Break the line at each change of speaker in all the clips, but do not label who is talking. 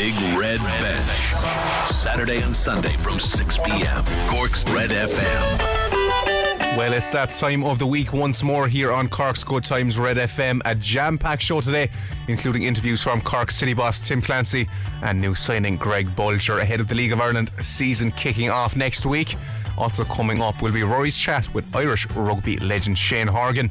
Big Red Bench. Saturday and Sunday from 6 p.m. Cork's Red FM.
Well, it's that time of the week once more here on Cork's Good Times Red FM. A jam packed show today, including interviews from Cork City boss Tim Clancy and new signing Greg Bolger ahead of the League of Ireland season kicking off next week. Also coming up will be Ruairi's chat with Irish rugby legend Shane Horgan.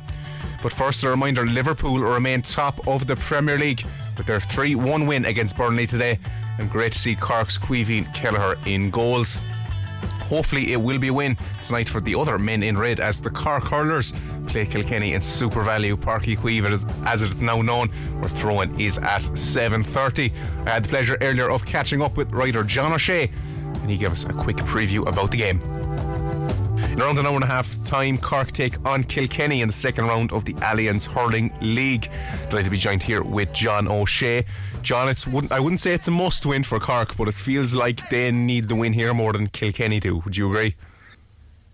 But first, a reminder Liverpool remain top of the Premier League with their 3 1 win against Burnley today. And great to see Cork's Caoimhín Kelleher in goals. Hopefully, it will be a win tonight for the other men in red as the Cork Hurlers play Kilkenny in SuperValu Parky as, as it is now known. Where throwing is at 7:30. I had the pleasure earlier of catching up with writer John O'Shea, and he gave us a quick preview about the game. In around an hour and a half time, Cork take on Kilkenny in the second round of the Allianz Hurling League. Delighted to be joined here with John O'Shea. John, it's I wouldn't say it's a must win for Cork, but it feels like they need the win here more than Kilkenny do. Would you agree?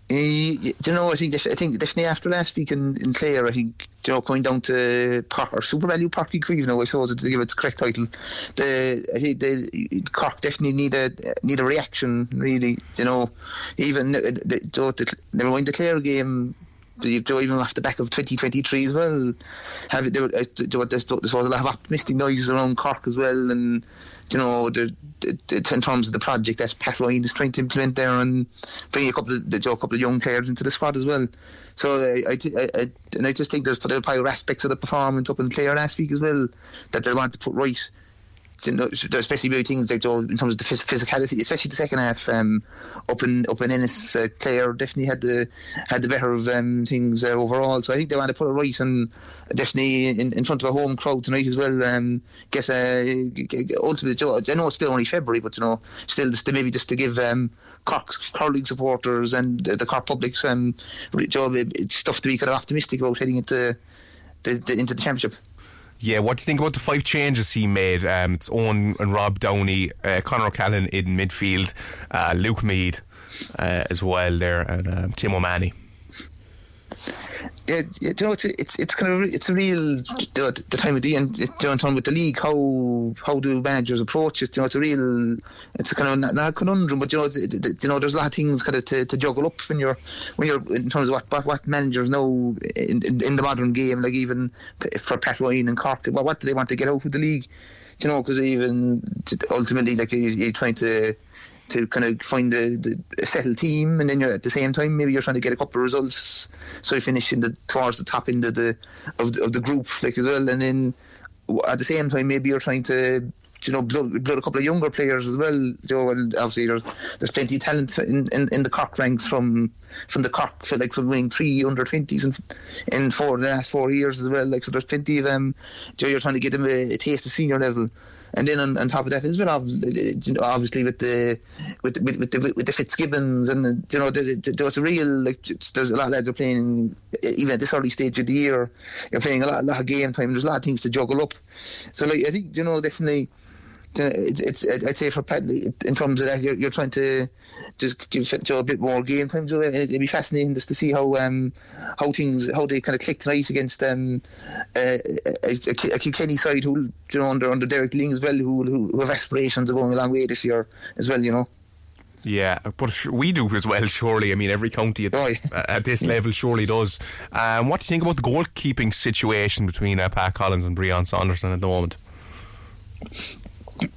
Uh, you know, I think I think definitely after last week in, in Clare, I think you know going down to Park or SuperValu Chaoimh. You know, I suppose to give it the correct title, the I think the Cork definitely need a need a reaction. Really, you know, even the, the, the, never mind the Clare game. Do you know, even off the back of 2023 as well, have there, there's, there's a lot of optimistic noises around Cork as well, and you know, the, the, in terms of the project that Pat Ryan is trying to implement there and bring a couple of the, a couple of young players into the squad as well. So uh, I, I, I, and I just think there's probably aspects of the performance up in Clare last week as well that they want to put right especially things like in terms of the physicality, especially the second half. Um, up in up in Ennis, uh, Clare definitely had the had the better of um, things uh, overall. So I think they want to put it right and definitely in, in front of a home crowd tonight as well. Um, guess uh, ultimately, I know it's still only February, but you know, still just to, maybe just to give um, Cork hurling supporters and the, the Cork public um, stuff to be kind of optimistic about heading into the, the into the championship.
Yeah, what do you think about the five changes he made? Um, it's Eoin and Rob Downey, uh, Conor O'Callaghan in midfield, uh, Luke Meade uh, as well there, and um, Tim O'Mahony
yeah, you know, it's it's it's kind of it's a real the, the time of the end. You know, time with the league, how how do managers approach it? You know, it's a real it's a kind of not, not a conundrum, but you know, you know, there's a lot of things kind of to, to juggle up when you're when you're in terms of what what, what managers know in, in, in the modern game, like even for Pat Ryan and Cork, what, what do they want to get out of the league? You know, because even ultimately, like you're trying to to kind of find a, a, settled team, and then you're at the same time maybe you're trying to get a couple of results, so you finish in the towards the top end of the of the, of the group like as well, and then at the same time maybe you're trying to you know blood, blood a couple of younger players as well. You know, and obviously there's, there's plenty of talent in, in, in the Cork ranks from from the Cork, so like from winning three under twenties in in four the last four years as well. Like so, there's plenty of them. Um, you know, you're trying to get them a, a taste of senior level and then on, on top of that as well, obviously with the with with, with the with the Fitzgibbons and you know there's a real like there's a lot of are playing even at this early stage of the year. You're playing a lot, a lot of game time. There's a lot of things to juggle up. So like I think you know definitely it's, it's I'd say for Padley in terms of that you're, you're trying to just give Joe a bit more game time. So it'd be fascinating just to see how um, how things how they kind of click tonight against um, a, a, a Kilkenny side who you know under under Derek Lyng as well who, who, have aspirations of going a long way this year as well. You know.
Yeah, but we do as well, surely. I mean, every county at, oh, yeah. at this level surely does. Um, what do you think about the goalkeeping situation between uh, Pat Collins and Brion Saunderson at the moment?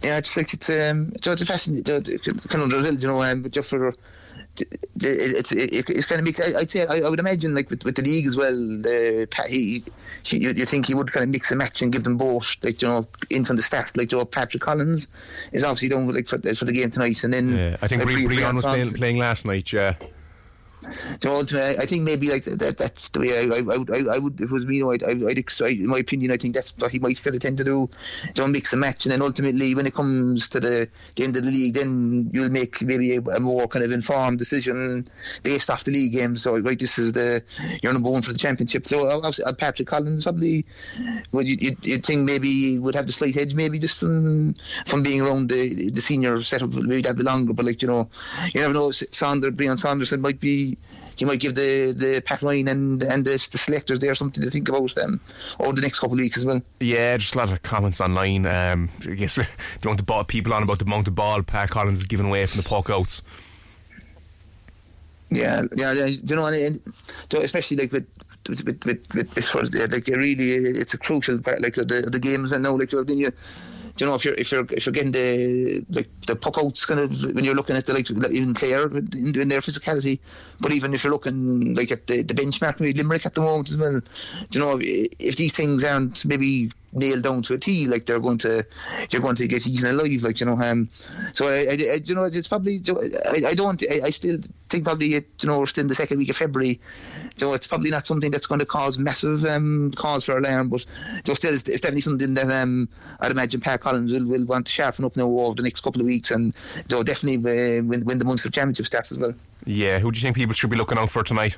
Yeah, it's like it's um, it's a fascinating, kind of you know, um, but just for it's it's going to be. I'd say I, I, would imagine like with, with the league as well. The he, he you, you think he would kind of mix a match and give them both like you know in from the start. Like Joe Patrick Collins is obviously done like for, for the game tonight, and then
yeah, I think like, Brion was playing, playing last night. Yeah
you know, I think maybe like that. That's the way I, I, would. I, I would if it was me. You know, I'd, I'd, I'd, in my opinion, I think that's what he might kind of tend to do. Don't mix a match, and then ultimately, when it comes to the, the end of the league, then you'll make maybe a, a, more kind of informed decision based off the league games. So, right, this is the you're number one for the championship. So, uh, Patrick Collins probably would you you you'd think maybe would have the slight edge, maybe just from from being around the the senior setup, maybe that bit longer. But like you know, you never know. Saunders, Brion Saunderson might be you might give the the Pat Ryan and and the, the selectors there something to think about um, over the next couple of weeks as well.
Yeah, just a lot of comments online. Um, I guess you want to ball people on about the amount of ball Pat Collins is giving away from the puck outs.
Yeah, yeah, yeah. You know, and, and especially like with with with, with, with this of like really it's a crucial part like the the games and now like when you you know if you're if you're if you're getting the like the puck outs kind of when you're looking at the like even Clare in, in their physicality, but even if you're looking like at the, the benchmark maybe Limerick at the moment as well, you know if these things aren't maybe nailed down to a T, like they're going to, you're going to get eaten alive, like you know. Um, so I, I, I you know, it's probably, I, I don't, I, I still think probably, you know, we're still in the second week of February, so it's probably not something that's going to cause massive um, cause for alarm, but just still, it's, it's definitely something that um, I'd imagine Pat Collins will, will want to sharpen up now over the next couple of weeks, and so definitely uh, when, when the Munster Championship starts as well.
Yeah, who do you think people should be looking out for tonight?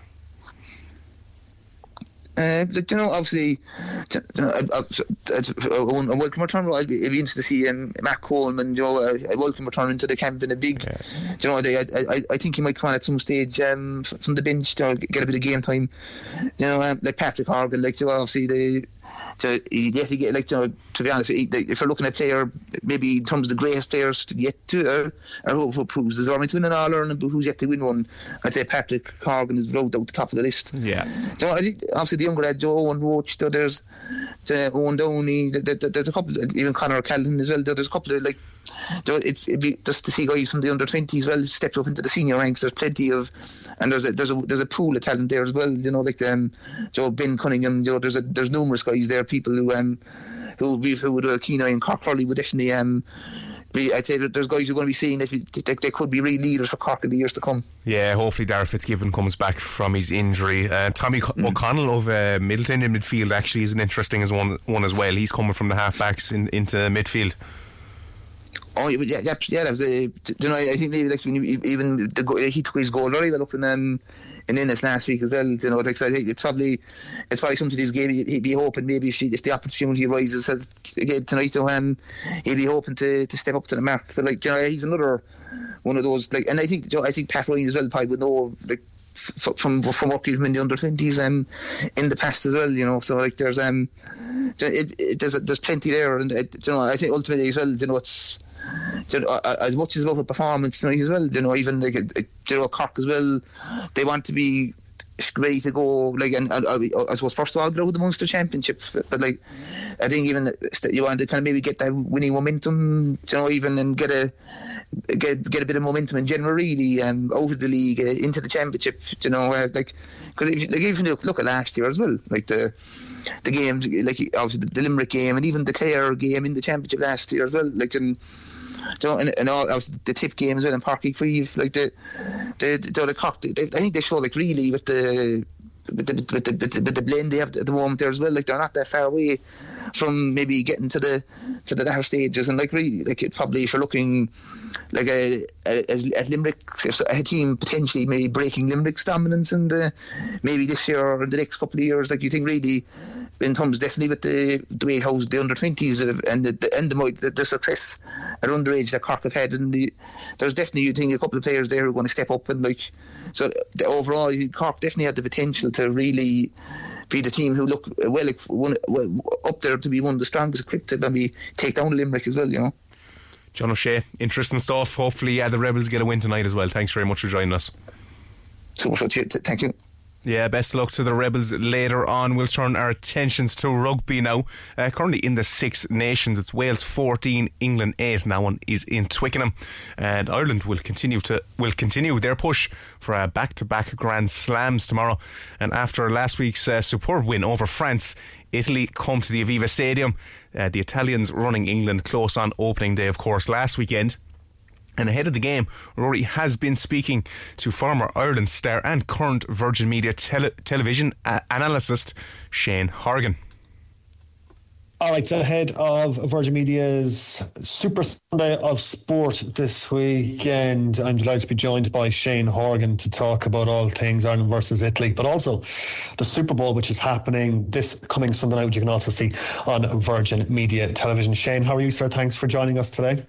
Uh, you know, obviously, you know, I, I, I, welcome return. I'd be, I'd be interested to see um, Matt Coleman. You know, I, welcome return into the camp in a big. Yeah. You know, I, I, I think he might come on at some stage um, from the bench to get a bit of game time. You know, um, like Patrick Horgan, like you know, obviously the to yet to get like you know, to be honest, if you're looking at a player maybe in terms of the greatest players to get to uh, or who, who proves deserving to win an All Ireland, but who's yet to win one, I'd say Patrick Horgan is rolled out the top of the list.
Yeah.
So obviously the younger lad Joe Owen Roach, there's uh, Eoin Downey, there, there, there's a couple, even Conor Callan as well. There's a couple of like it's it'd be just to see guys from the under 20s well step up into the senior ranks. There's plenty of, and there's a there's a there's a pool of talent there as well. You know, like um, Joe Ben Cunningham. You know, there's a there's numerous guys there. People who um who would be who would a keen eye and Cork Hurley would definitely um. Be, I'd say that there's guys who are going to be seeing that they, they could be real leaders for Cork in the years to come.
Yeah, hopefully Darragh Fitzgibbon comes back from his injury. Uh, Tommy mm. O'Connell of uh, Midleton in midfield actually is an interesting as one one as well. He's coming from the halfbacks in, into midfield.
Oh yeah, yeah, yeah. That was a, you know, I think maybe like even the he took his goal very well up in um in Ennis last week as well. You know, like, so I think it's probably it's probably something he's game he'd be hoping maybe if, she, if the opportunity rises again tonight to him, he'd be hoping to, to step up to the mark. But like you know, he's another one of those like, and I think I think Pat Ryan as well probably would know like from from working in the under twenties um in the past as well. You know, so like there's um it, it, there's there's plenty there, and it, you know I think ultimately as well. You know, it's you know, as much as about the performance tonight as well. You know, even like you know Cork as well, they want to be ready to go. Like, and, and I suppose first of all, go the Munster Championship, but, but, like, I think even you want to kind of maybe get that winning momentum, you know, even and get a get get a bit of momentum in general, really, um, the league uh, into the championship. You know, uh, like, because like even look, look at last year as well, like the the games, like obviously the, the Limerick game and even the Clare game in the championship last year as well, like and and, and all was, the tip games in Páirc Uí Chaoimh, like the the the, the Cork, they, I think they show like really with the with the, with the, with the, blend they have at the moment there as well. Like they're not that far away from maybe getting to the to the latter stages. And like really, like it probably if you're looking like a, a, a Limerick, a team potentially maybe breaking Limerick's dominance in the maybe this year or the next couple of years. Like you think really in terms definitely with the the way how the under twenties and the, the and the, the, the success at underage that Cork have had, and the, there's definitely you think a couple of players there who are going to step up and like so the overall Cork definitely had the potential to really be the team who look well, one, well up there to be one of the strongest equipped to maybe take down Limerick as well. You know.
John O'Shea, interesting stuff. Hopefully, yeah, the Rebels get a win tonight as well. Thanks very much for joining us.
So, so thank you.
Yeah, best luck to the Rebels later on. We'll turn our attentions to rugby now. Uh, currently in the Six Nations, it's Wales 14, England 8. Now one is in Twickenham, and Ireland will continue to will continue their push for a back-to-back Grand Slams tomorrow. And after last week's uh, superb win over France, Italy come to the Aviva Stadium. Uh, the Italians running England close on opening day, of course, last weekend. And ahead of the game, Ruairi has been speaking to former Ireland star and current Virgin Media tele- television uh, analyst Shane Horgan.
All right, ahead of Virgin Media's Super Sunday of Sport this weekend, I'm delighted to be joined by Shane Horgan to talk about all things Ireland versus Italy, but also the Super Bowl, which is happening this coming Sunday night, which you can also see on Virgin Media television. Shane, how are you, sir? Thanks for joining us today.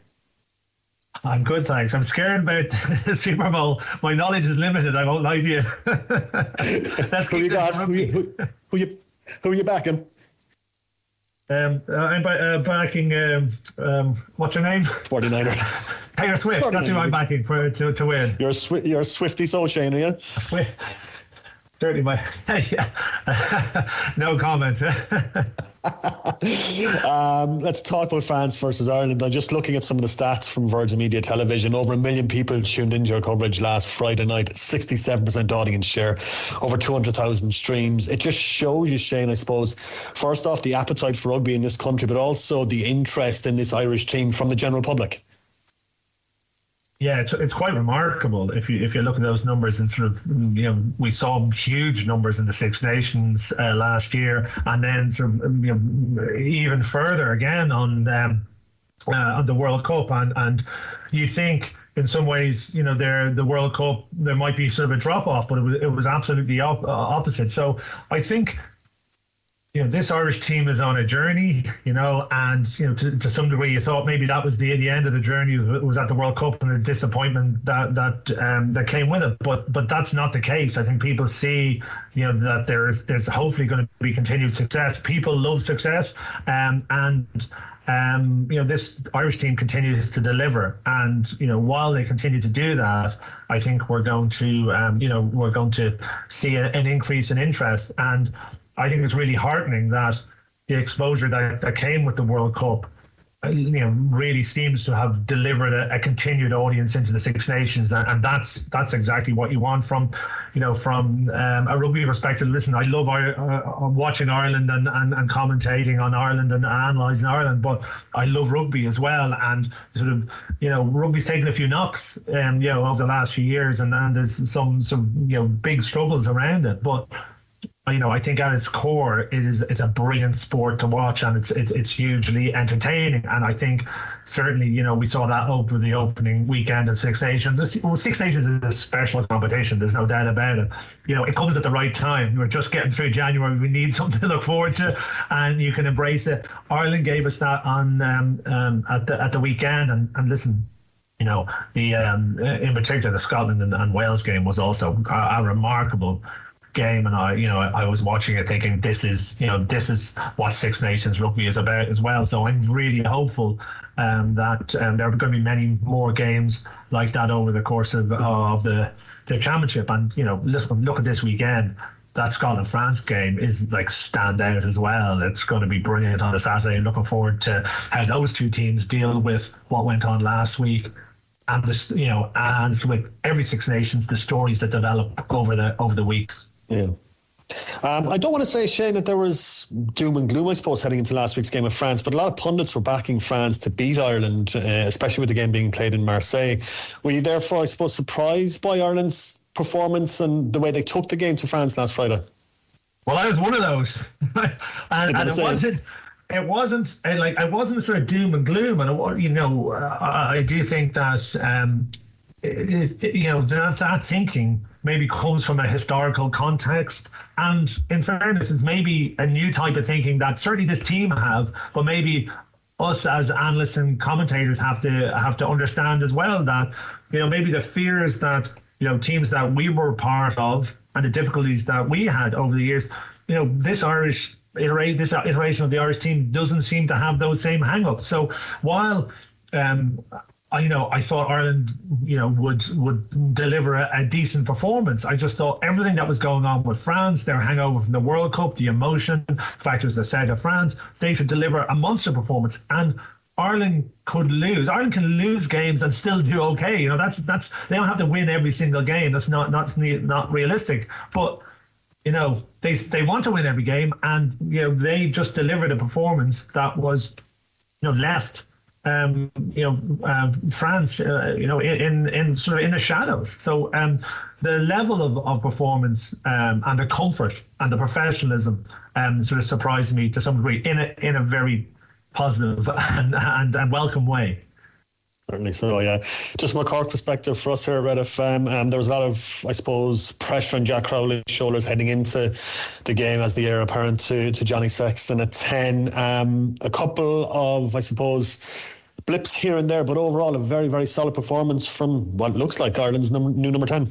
I'm good, thanks. I'm scared about the Super Bowl. My knowledge is limited. I won't lie to you.
Who you got? Who, who, who, you who are you backing?
Um, uh, I'm uh, backing. Um, um, what's her name?
49ers.
Taylor Swift. That's who I'm backing for to, to win.
You're a Swi- you're a Swifty soul chain, are you?
Certainly, my no comment.
um, let's talk about France versus Ireland. I'm just looking at some of the stats from Virgin Media Television. Over a million people tuned into your coverage last Friday night. 67% audience share, over 200,000 streams. It just shows you, Shane, I suppose, first off, the appetite for rugby in this country, but also the interest in this Irish team from the general public.
Yeah, it's, it's quite remarkable if you if you look at those numbers and sort of you know we saw huge numbers in the Six Nations uh, last year, and then sort of you know, even further again on um, uh, on the World Cup, and and you think in some ways, you know, there the World Cup there might be sort of a drop off, but it was, it was absolutely op- opposite. So I think you know, this Irish team is on a journey, you know, and you know, to, to some degree, you thought maybe that was the the end of the journey was at the World Cup and the disappointment that that um, that came with it. But but that's not the case. I think people see, you know, that there's there's hopefully going to be continued success. People love success, um, and um, you know, this Irish team continues to deliver. And, you know, while they continue to do that, I think we're going to, um, you know, we're going to see a, an increase in interest. And I think it's really heartening that the exposure that, that came with the World Cup uh, you know really seems to have delivered a, a continued audience into the Six Nations. And, and, that's that's exactly what you want from you know from um, a rugby perspective. Listen I love uh, uh, watching Ireland and, and, and commentating on Ireland and analysing Ireland but I love rugby as well. And sort of you know rugby's taken a few knocks um, you know over the last few years and, and there's some some you know big struggles around it. But you know, I think at its core, it is it's a brilliant sport to watch, and it's it's, it's hugely entertaining. And I think certainly, you know, we saw that over the opening weekend of Six Nations. Well, Six Nations is a special competition. There's no doubt about it. You know, it comes at the right time. We're just getting through January. We need something to look forward to, and you can embrace it. Ireland gave us that on um, um, at the at the weekend, and and listen, you know, the um, in particular the Scotland and, and Wales game was also a, a, remarkable game, and I, you know, I, was watching it thinking this is, you know, this is what Six Nations rugby is about as well. So I'm really hopeful um, that um, there are going to be many more games like that over the course of of the the championship. And you know, listen, look at this weekend. That Scotland France game is like stand out as well. It's going to be brilliant on the Saturday. Looking forward to how those two teams deal with what went on last week and this you know and with every six nations the stories that develop over the over the weeks
yeah. Um, I don't want to say, Shane, that there was doom and gloom, I suppose, heading into last week's game of France, but a lot of pundits were backing France to beat Ireland, uh, especially with the game being played in Marseille. Were you therefore, I suppose, surprised by Ireland's performance and the way they took the game to France last Friday?
Well, I was one of those, and, and it wasn't. It wasn't like I wasn't sort of doom and gloom, and it, you know, I, I do think that um, it is, you know, that, that thinking maybe comes from a historical context. And in fairness, it's maybe a new type of thinking that certainly this team have, but maybe us as analysts and commentators have to have to understand as well that you know maybe the fears that you know teams that we were part of and the difficulties that we had over the years you know this irish iterate this iteration of the irish team doesn't seem to have those same hang-ups so while um, you know, I thought Ireland, you know, would would deliver a, a, decent performance. I just thought everything that was going on with France, their hangover from the World Cup, the emotion factors that said of France, they should deliver a monster performance. And Ireland could lose. Ireland can lose games and still do okay. You know, that's that's they don't have to win every single game. That's not not not realistic. But you know, they they want to win every game, and you know they just delivered a performance that was, you know, left um, you know, uh, France, uh, you know, in, in sort of in the shadows. So um, the level of, of performance um, and the comfort and the professionalism um, sort of surprised me to some degree in a in a very positive and, and, and welcome way.
Certainly so, yeah. Just from a Cork perspective, for us here at Red FM, um, there was a lot of, I suppose, pressure on Jack Crowley's shoulders heading into the game as the heir apparent to, to Johnny Sexton at 10. Um, a couple of, I suppose, blips here and there, but overall a very, very solid performance from what looks like Ireland's num- new number 10.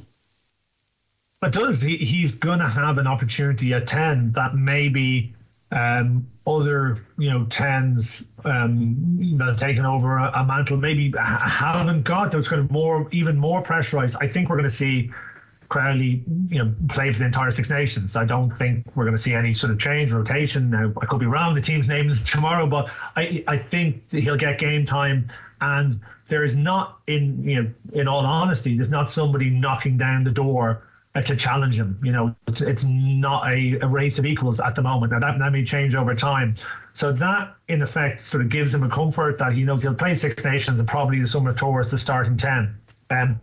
It does. He, he's going to have an opportunity at 10 that maybe um, other, you know, 10s um, that have taken over a, a mantle maybe haven't got. There's kind of more, even more pressurized. I think we're going to see Crowley, you know, play for the entire Six Nations. I don't think we're going to see any sort of change, rotation. Now, I could be wrong. The team's name is tomorrow, but I, I think he'll get game time. And there is not, in you know, in all honesty, there's not somebody knocking down the door to challenge him. You know, it's it's not a, a race of equals at the moment. Now that that may change over time. So that, in effect, sort of gives him a comfort that he knows he'll play Six Nations and probably the summer tours the starting ten. Um,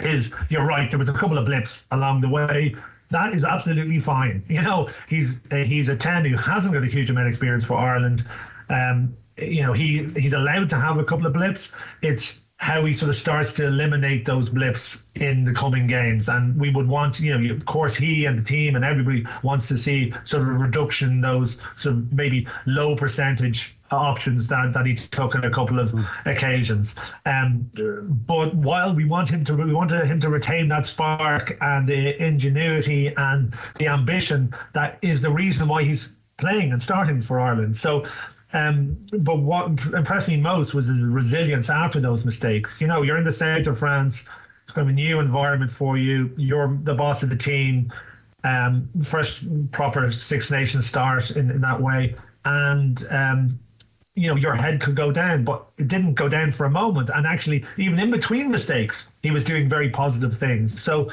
is you're right. There was a couple of blips along the way. That is absolutely fine. You know, he's uh, he's a ten who hasn't got a huge amount of experience for Ireland. Um, you know, he he's allowed to have a couple of blips. It's how he sort of starts to eliminate those blips in the coming games. And we would want, you know, of course, he and the team and everybody wants to see sort of a reduction those sort of maybe low percentage options that, that he took on a couple of mm. occasions. Um, but while we want him to we want him to retain that spark and the ingenuity and the ambition that is the reason why he's playing and starting for Ireland. So um, but what impressed me most was his resilience after those mistakes. You know, you're in the south of France. It's kind of a new environment for you. You're the boss of the team. Um, first proper Six Nations start in, in that way, and um, you know your head could go down, but it didn't go down for a moment. And actually, even in between mistakes, he was doing very positive things. So,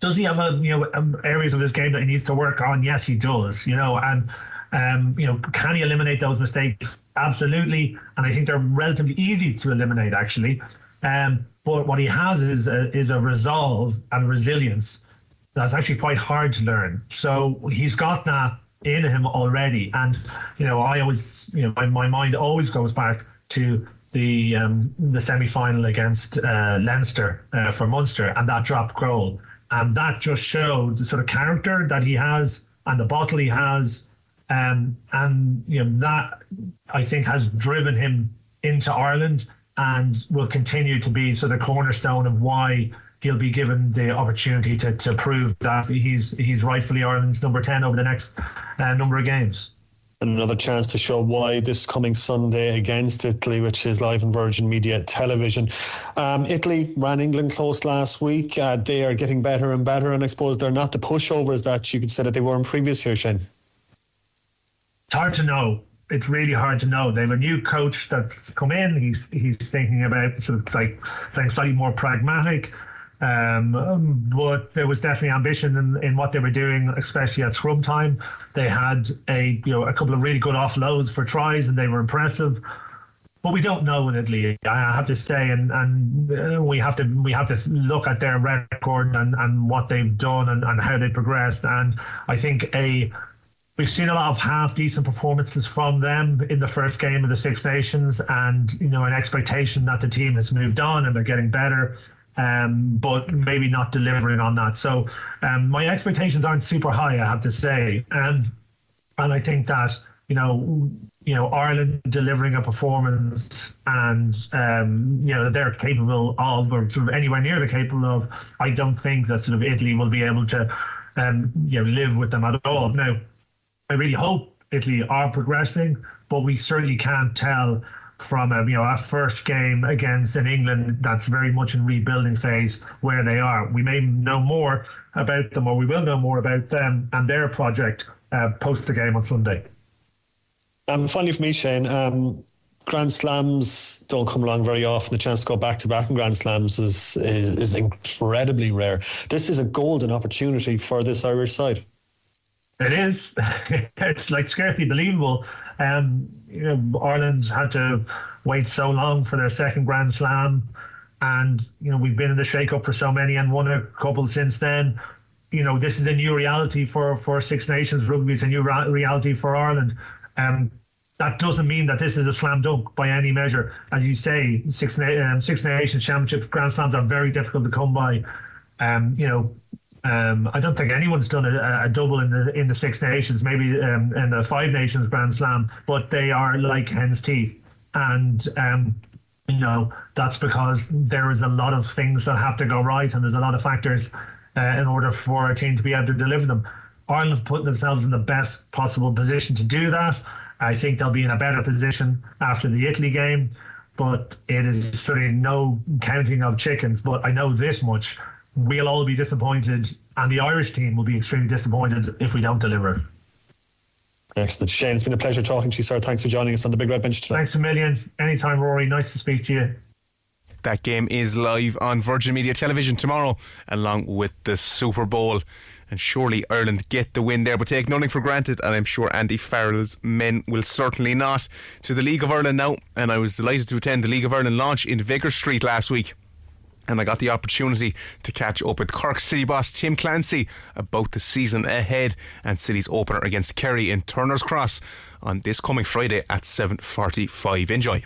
does he have a you know um, areas of his game that he needs to work on? Yes, he does. You know, and um, you know, can he eliminate those mistakes? Absolutely, and I think they're relatively easy to eliminate actually. Um, but what he has is a, is a resolve and resilience that's actually quite hard to learn. So he's got that in him already. And, you know, I always, you know, my, my mind always goes back to the um, the semi final against uh, Leinster uh, for Munster and that dropped goal. And that just showed the sort of character that he has and the bottle he has. Um, and, you know, that I think has driven him into Ireland and will continue to be sort of the cornerstone of why he'll be given the opportunity to, to prove that he's he's rightfully Ireland's number 10 over the next uh, number of games.
And another chance to show why this coming Sunday against Italy, which is live on Virgin Media Television. Um, Italy ran England close last week. Uh, they are getting better and better, and I suppose they're not the pushovers that you could say that they were in previous years, Shane.
It's hard to know. It's really hard to know. They have a new coach that's come in. He's he's thinking about sort of like playing slightly more pragmatic. Um, but there was definitely ambition in, in what they were doing, especially at scrum time. They had a you know a couple of really good offloads for tries, and they were impressive. But we don't know in Italy, I have to say, and and uh, we have to we have to look at their record and, and what they've done and, and how they progressed. And I think a we've seen a lot of half decent performances from them in the first game of the Six Nations, and you know an expectation that the team has moved on and they're getting better um, but maybe not delivering on that. So um, my expectations aren't super high, I have to say, and and I think that you know you know Ireland delivering a performance and um, you know that they're capable of or sort of anywhere near the capable of. I don't think that sort of Italy will be able to um, you know live with them at all. Now, I really hope Italy are progressing, but we certainly can't tell from a, you know a first game against an England that's very much in rebuilding phase where they are. We may know more about them, or we will know more about them and their project uh, post the game on Sunday.
Um, finally, for me, Shane, um, Grand Slams don't come along very often. The chance to go back to back in Grand Slams is, is, is incredibly rare. This is a golden opportunity for this Irish side.
It is. it's like scarcely believable. Um, you know, Ireland's had to wait so long for their second Grand Slam, and you know we've been in the shake-up for so many and won a couple since then. You know, this is a new reality for for Six Nations rugby. It's a new reality for Ireland. Um, that doesn't mean that this is a slam dunk by any measure. As you say, Six, um, Six Nations Championships, Grand Slams are very difficult to come by. Um, you know, um, I don't think anyone's done a, a, double in the in the Six Nations, maybe um, in the Five Nations Grand Slam, but they are like hen's teeth. and um, you know that's because there is a lot of things that have to go right, and there's a lot of factors uh, in order for a team to be able to deliver them. Ireland have put themselves in the best possible position to do that. I think they'll be in a better position after the Italy game, but it is certainly no counting of chickens. But I know this much: we'll all be disappointed, and the Irish team will be extremely disappointed if we don't deliver.
Excellent. Shane, it's been a pleasure talking to you, sir. Thanks for joining us on the Big Red Bench today.
Thanks a million. Anytime, Ruairi. Nice to speak to you.
That game is live on Virgin Media Television tomorrow, along with the Super Bowl. And surely Ireland get the win there, but take nothing for granted. And I'm sure Andy Farrell's men will certainly not. To the League of Ireland now, and I was delighted to attend the League of Ireland launch in Vicar Street last week and I got the opportunity to catch up with Cork City boss Tim Clancy about the season ahead and City's opener against Kerry in Turner's Cross on this coming Friday at 7:45. Enjoy.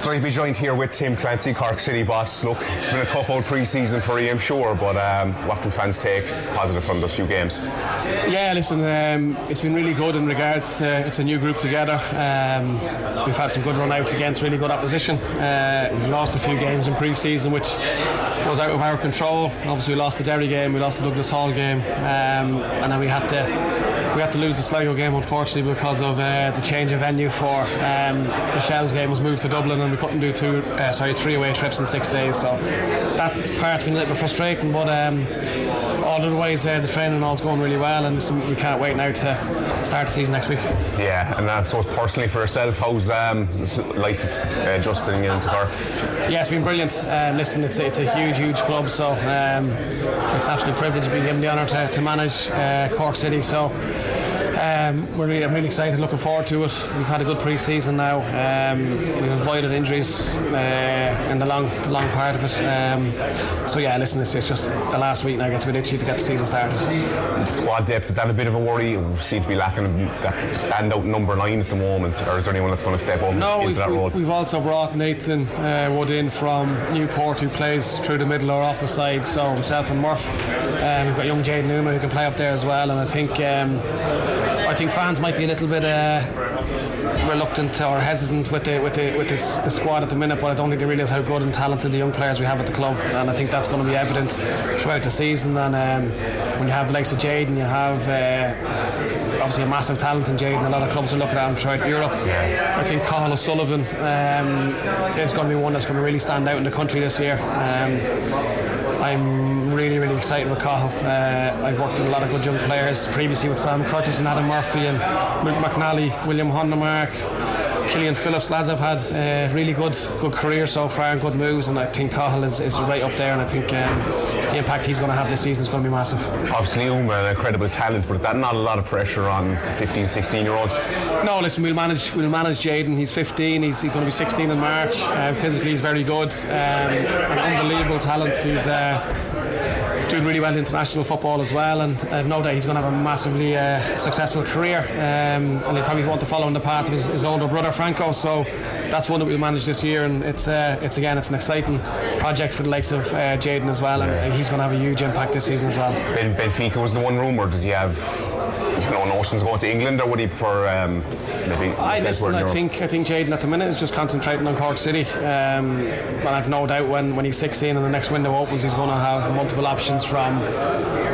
Trying to be joined here with Tim Clancy, Cork City boss. Look, it's been a tough old pre-season for you, I'm sure, but um, what can fans take positive from those few games?
Yeah, listen, um, it's been really good in regards to it's a new group together. Um, we've had some good run-outs against really good opposition. Uh, we've lost a few games in pre-season, which was out of our control. Obviously, we lost the Derry game, we lost the Douglas Hall game, um, and then we had to we had to lose the Sligo game unfortunately because of uh, the change of venue for um, the Shells game was moved to Dublin and we couldn't do two uh, sorry three away trips in six days so that part's been a little bit frustrating but um, all otherwise uh, the training and all's going really well and we can't wait now to start the season next week.
Yeah and uh, so personally for yourself. How's um, life uh, adjusting into Cork
yeah it's been brilliant. Um, listen it's, it's a huge huge club so um, it's absolutely privilege being given the honour to, to manage uh, Cork City so um, we're really, I'm really excited, looking forward to it. We've had a good pre-season now. Um, we've avoided injuries uh, in the long, long part of it. Um, so yeah, listen, it's, it's, just the last week now gets a bit itchy to get the season started.
The squad depth is that a bit of a worry? We seem to be lacking that standout number nine at the moment, or is there anyone that's going to step up
no,
into
we've,
that role?
We've also brought Nathan uh, Wood in from Newport, who plays through the middle or off the side. So himself and Murph. Um, we've got young Jaden Umeh who can play up there as well, and I think. I think fans might be a little bit uh, reluctant or hesitant with the with the with this, the squad at the minute, but I don't think they realise how good and talented the young players we have at the club, and I think that's going to be evident throughout the season. And um, when you have the likes of Jade and you have uh, obviously a massive talent in Jade, and a lot of clubs are looking at him throughout Europe. I think Cathal O'Sullivan um, is going to be one that's going to really stand out in the country this year. Um, I'm really, really excited with Cathal. Uh, I've worked with a lot of good young players previously with Sam Curtis and Adam Murphy and Luke McNally, William Hondermarck. Killian Phillips, lads have had a uh, really good good career so far and good moves and I think Cathal is, is right up there and I think um, the impact he's going to have this season is going to be massive.
Obviously Umeh, an incredible talent, but is that not a lot of pressure on 15, 16 year olds?
No, listen, we'll manage we'll manage Jaden. He's 15, he's, he's going to be 16 in March. Um, physically he's very good, um, an unbelievable talent. He's uh, doing really well in international football as well, and I have no doubt he's going to have a massively uh, successful career. Um, and he'll probably want to follow in the path of his, his, older brother Franco. So that's one that we'll manage this year, and it's uh, it's again it's an exciting project for the likes of uh, Jaden as well, and he's going to have a huge impact this season as well.
Ben, Benfica was the one rumour. Does he have know, notions going to England, or would he prefer um, maybe?
I listen. I think I think Jaden at the minute is just concentrating on Cork City, um, and I've no doubt when, when he's 16 and the next window opens, he's going to have multiple options from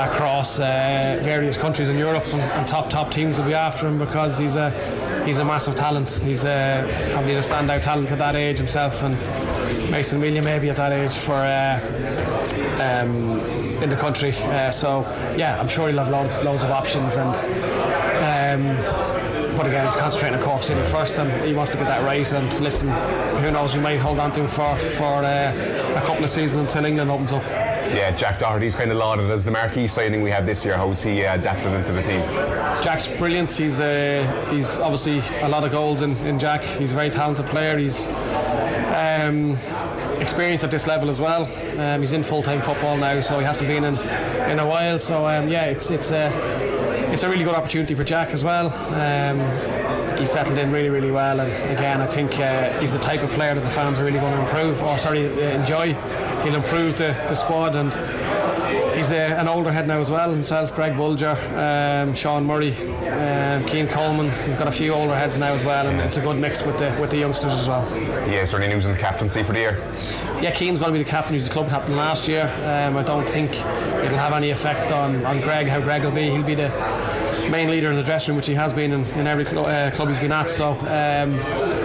across uh, various countries in Europe, and, and, top top teams will be after him because he's a he's a massive talent. He's a, probably the standout talent at that age himself, and Mason Whelan maybe at that age for. Uh, um, in the country. Uh, so yeah, I'm sure he'll have loads, loads of options and. Um, but again, he's concentrating on Cork City first, and he wants to get that right. And listen, who knows? We might hold on to him for for uh, a couple of seasons until England opens up.
Yeah, Jack Doherty's kind of lauded as the marquee signing we have this year. How's he uh, adapted into the team?
Jack's brilliant. He's uh, he's obviously a lot of goals in, in Jack. He's a very talented player. He's um, experienced at this level as well. Um, he's in full time football now, so he hasn't been in in a while. So um, yeah, it's it's a it's a really good opportunity for Jack as well. Um, he's settled in really really well, and again, I think uh, he's the type of player that the fans are really going to improve or sorry uh, enjoy. He'll improve the, the squad and he's a, an older head now as well himself. Greg Bolger, um, Sean Murray, um, Cian Coleman. We've got a few older heads now as well, and it's a good mix with the with the youngsters as well.
Yeah, is there any news in the captaincy for the year?
Yeah, Cian's going to be the captain. He was the club captain last year. Um, I don't think it'll have any effect on, on Greg. How Greg will be, he'll be the main leader in the dressing room, which he has been in, in every cl- uh, club he's been at. So, um,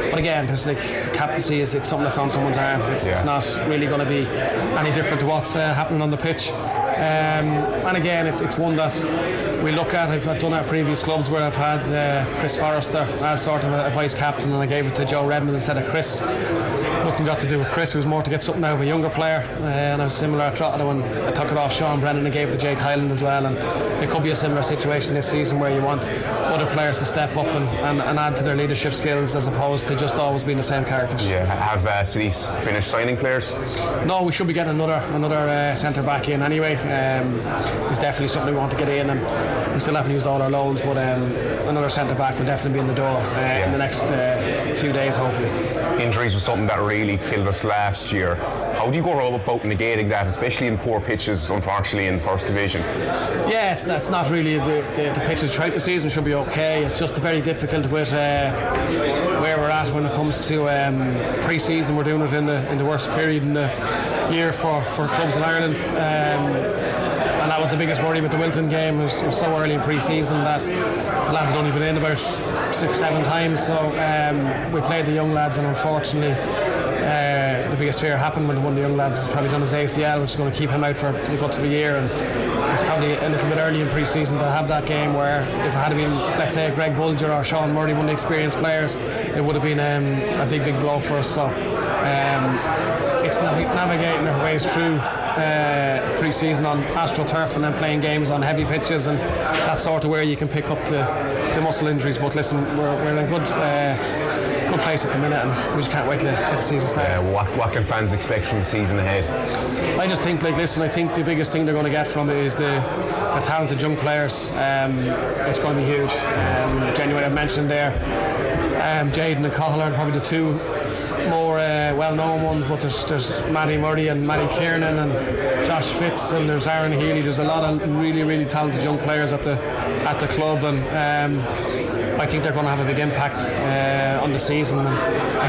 but again, there's like captaincy is it's something that's on someone's arm. It's, it's not really going to be any different to what's uh, happening on the pitch. Um, and again, it's it's one that we look at. I've, I've done at previous clubs where I've had uh, Chris Forrester as sort of a, a vice captain, and I gave it to Joe Redmond instead of Chris. Nothing got to do with Chris. It was more to get something out of a younger player. Uh, and I was similar at Drogheda when I took it off Sean Brennan and gave it to Jake Hyland as well. And it could be a similar situation this season where you want other players to step up and, and, and add to their leadership skills as opposed to just always being the same characters.
Yeah, have uh, cities finished signing players?
No, we should be getting another another uh, centre back in anyway. Um, it's definitely something we want to get in, and we still haven't used all our loans, but um, another centre back will definitely be in the door uh, in the next uh, few days, hopefully.
Injuries was something that really killed us last year. How do you go about negating that, especially in poor pitches, unfortunately, in first division?
Yeah, it's, not really the, the, the pitches throughout the season should be okay. It's just very difficult with uh, where we're at when it comes to um, pre-season. We're doing it in the in the worst period in the year for, for clubs in Ireland. Um, and that was the biggest worry with the Wilton game. It was, it was so early in pre-season that the lads had only been in about six, seven times. So um, we played the young lads, and unfortunately, the biggest fear happened when one of the young lads has probably done his ACL, which is going to keep him out for the guts of a year. And it's probably a little bit early in pre-season to have that game where if it had been, let's say, Greg Bolger or Sean Murray, one of the experienced players, it would have been um, a big, big blow for us. So um, it's navi- navigating our ways through uh, pre-season on astroturf and then playing games on heavy pitches and that's sort of where you can pick up the, the muscle injuries. But listen, we're, we're in a good uh, good place at the minute and we just can't wait to get the season started.
Uh, what, what can fans expect from the season ahead?
I just think, like, listen, I think the biggest thing they're going to get from it is the, the talented young players. Um, it's going to be huge. Um, genuinely, I've mentioned there, um, Jaden and Cathal are probably the two more uh, well-known ones, but there's there's Matty Murray and Matty Kiernan and Josh Fitz and there's Aaron Healy. There's a lot of really, really talented young players at the at the club, and um, I think they're going to have a big impact uh, on the season. And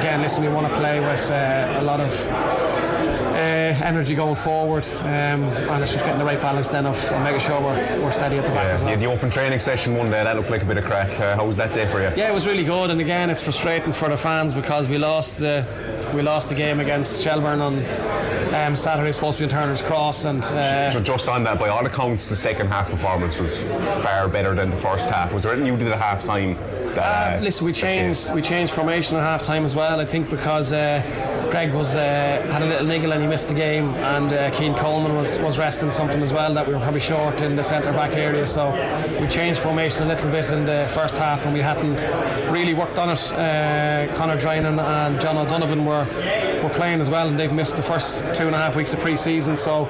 again, listen, we want to play with uh, a lot of uh, energy going forward, um, and it's just getting the right balance then of, of making sure we're, we're steady at the back as
Yeah, the open training session one day, that looked like a bit of crack. Uh, how was that day for you?
Yeah, it was really good, and again, it's frustrating for the fans because we lost the we lost the game against Shelbourne on um, Saturday. Supposed to be in Turner's Cross, and uh,
Just on that, by all accounts, the second half performance was far better than the first half. Was there anything you did at half time? That,
Uh, listen, we changed we changed formation at half time as well. I think because uh, Greg was uh, had a little niggle and he missed the game, and uh, Cian Coleman was, was resting something as well that we were probably short in the centre back area. So we changed formation a little bit in the first half, and we hadn't really worked on it. Uh, Conor Drinan and John O'Donovan were were playing as well, and they've missed the first two and a half weeks of pre-season. So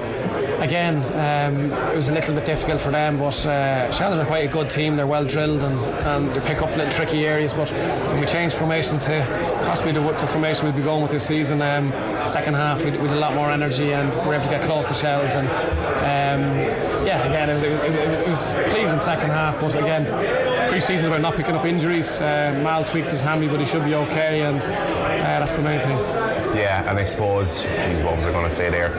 again, um, it was a little bit difficult for them, but uh, Shells are quite a good team. They're well drilled and, and they pick up little tricky areas. But when we changed formation to possibly the, the formation we'll be going with this season, um, second half we, had a lot more energy and we were able to get close to Shells. And um, yeah, again, it, it, it, it was pleasing second half, but again. Pre-season about not picking up injuries. Uh, Mal tweaked his hammy, but he should be okay, and uh, that's the main thing.
Yeah, and I suppose, geez, what was I going to say there?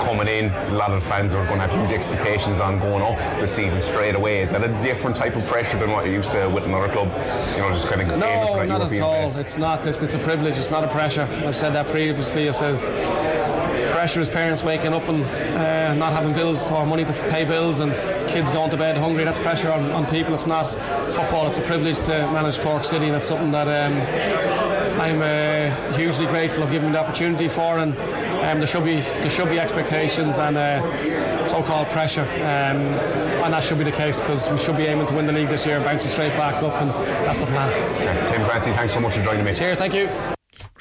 Coming in, a lot of fans are going to have huge expectations on going up the season straight away. Is that a different type of pressure than what you're used to with another club? You know, just kind of
No, not at all. It's not. Listen, it's a privilege. It's not a pressure. I've said that previously. I said pressure is parents waking up and uh, not having bills or money to pay bills and kids going to bed hungry. That's pressure on, on people. It's not football. It's a privilege to manage Cork City, and it's something that um, I'm uh, hugely grateful of giving me the opportunity for. And um, there should be there should be expectations and. Uh, so-called pressure, um, and that should be the case because we should be aiming to win the league this year, bouncing straight back up, and that's the plan.
Yeah, Tim Clancy, thanks so much for joining me.
Cheers, thank you.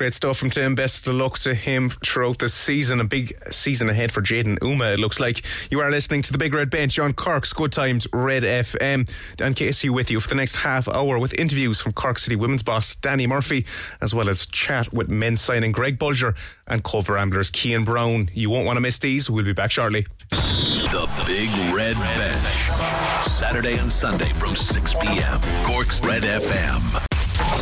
Great stuff from Tim. Best of luck to him throughout the season. A big season ahead for Jaden Umeh, it looks like. You are listening to the Big Red Bench on Cork's Good Times Red FM. Dan Casey with you for the next half hour with interviews from Cork City women's boss Danny Murphy, as well as chat with men's signing Greg Bolger and Cobh Ramblers Cian Browne. You won't want to miss these. We'll be back shortly.
The Big Red Bench. Saturday and Sunday from 6 p.m. Cork's Red FM.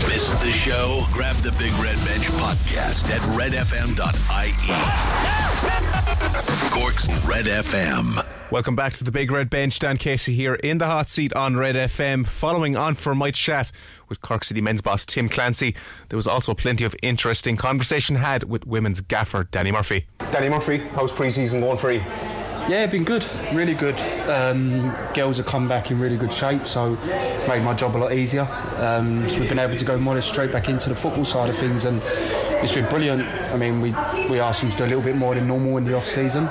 Missed the show? Grab the Big Red Bench podcast at redfm.ie. Cork's Red FM.
Welcome back to the Big Red Bench. Dan Casey here in the hot seat on Red FM. Following on from my chat with Cork City men's boss Tim Clancy, there was also plenty of interesting conversation had with women's gaffer Danny Murphy.
Danny Murphy, how's pre-season going for you?
Yeah, been good, really good. Um, girls have come back in really good shape, so made my job a lot easier. Um, so we've been able to go more straight back into the football side of things, and it's been brilliant. I mean, we we asked them to do a little bit more than normal in the off season,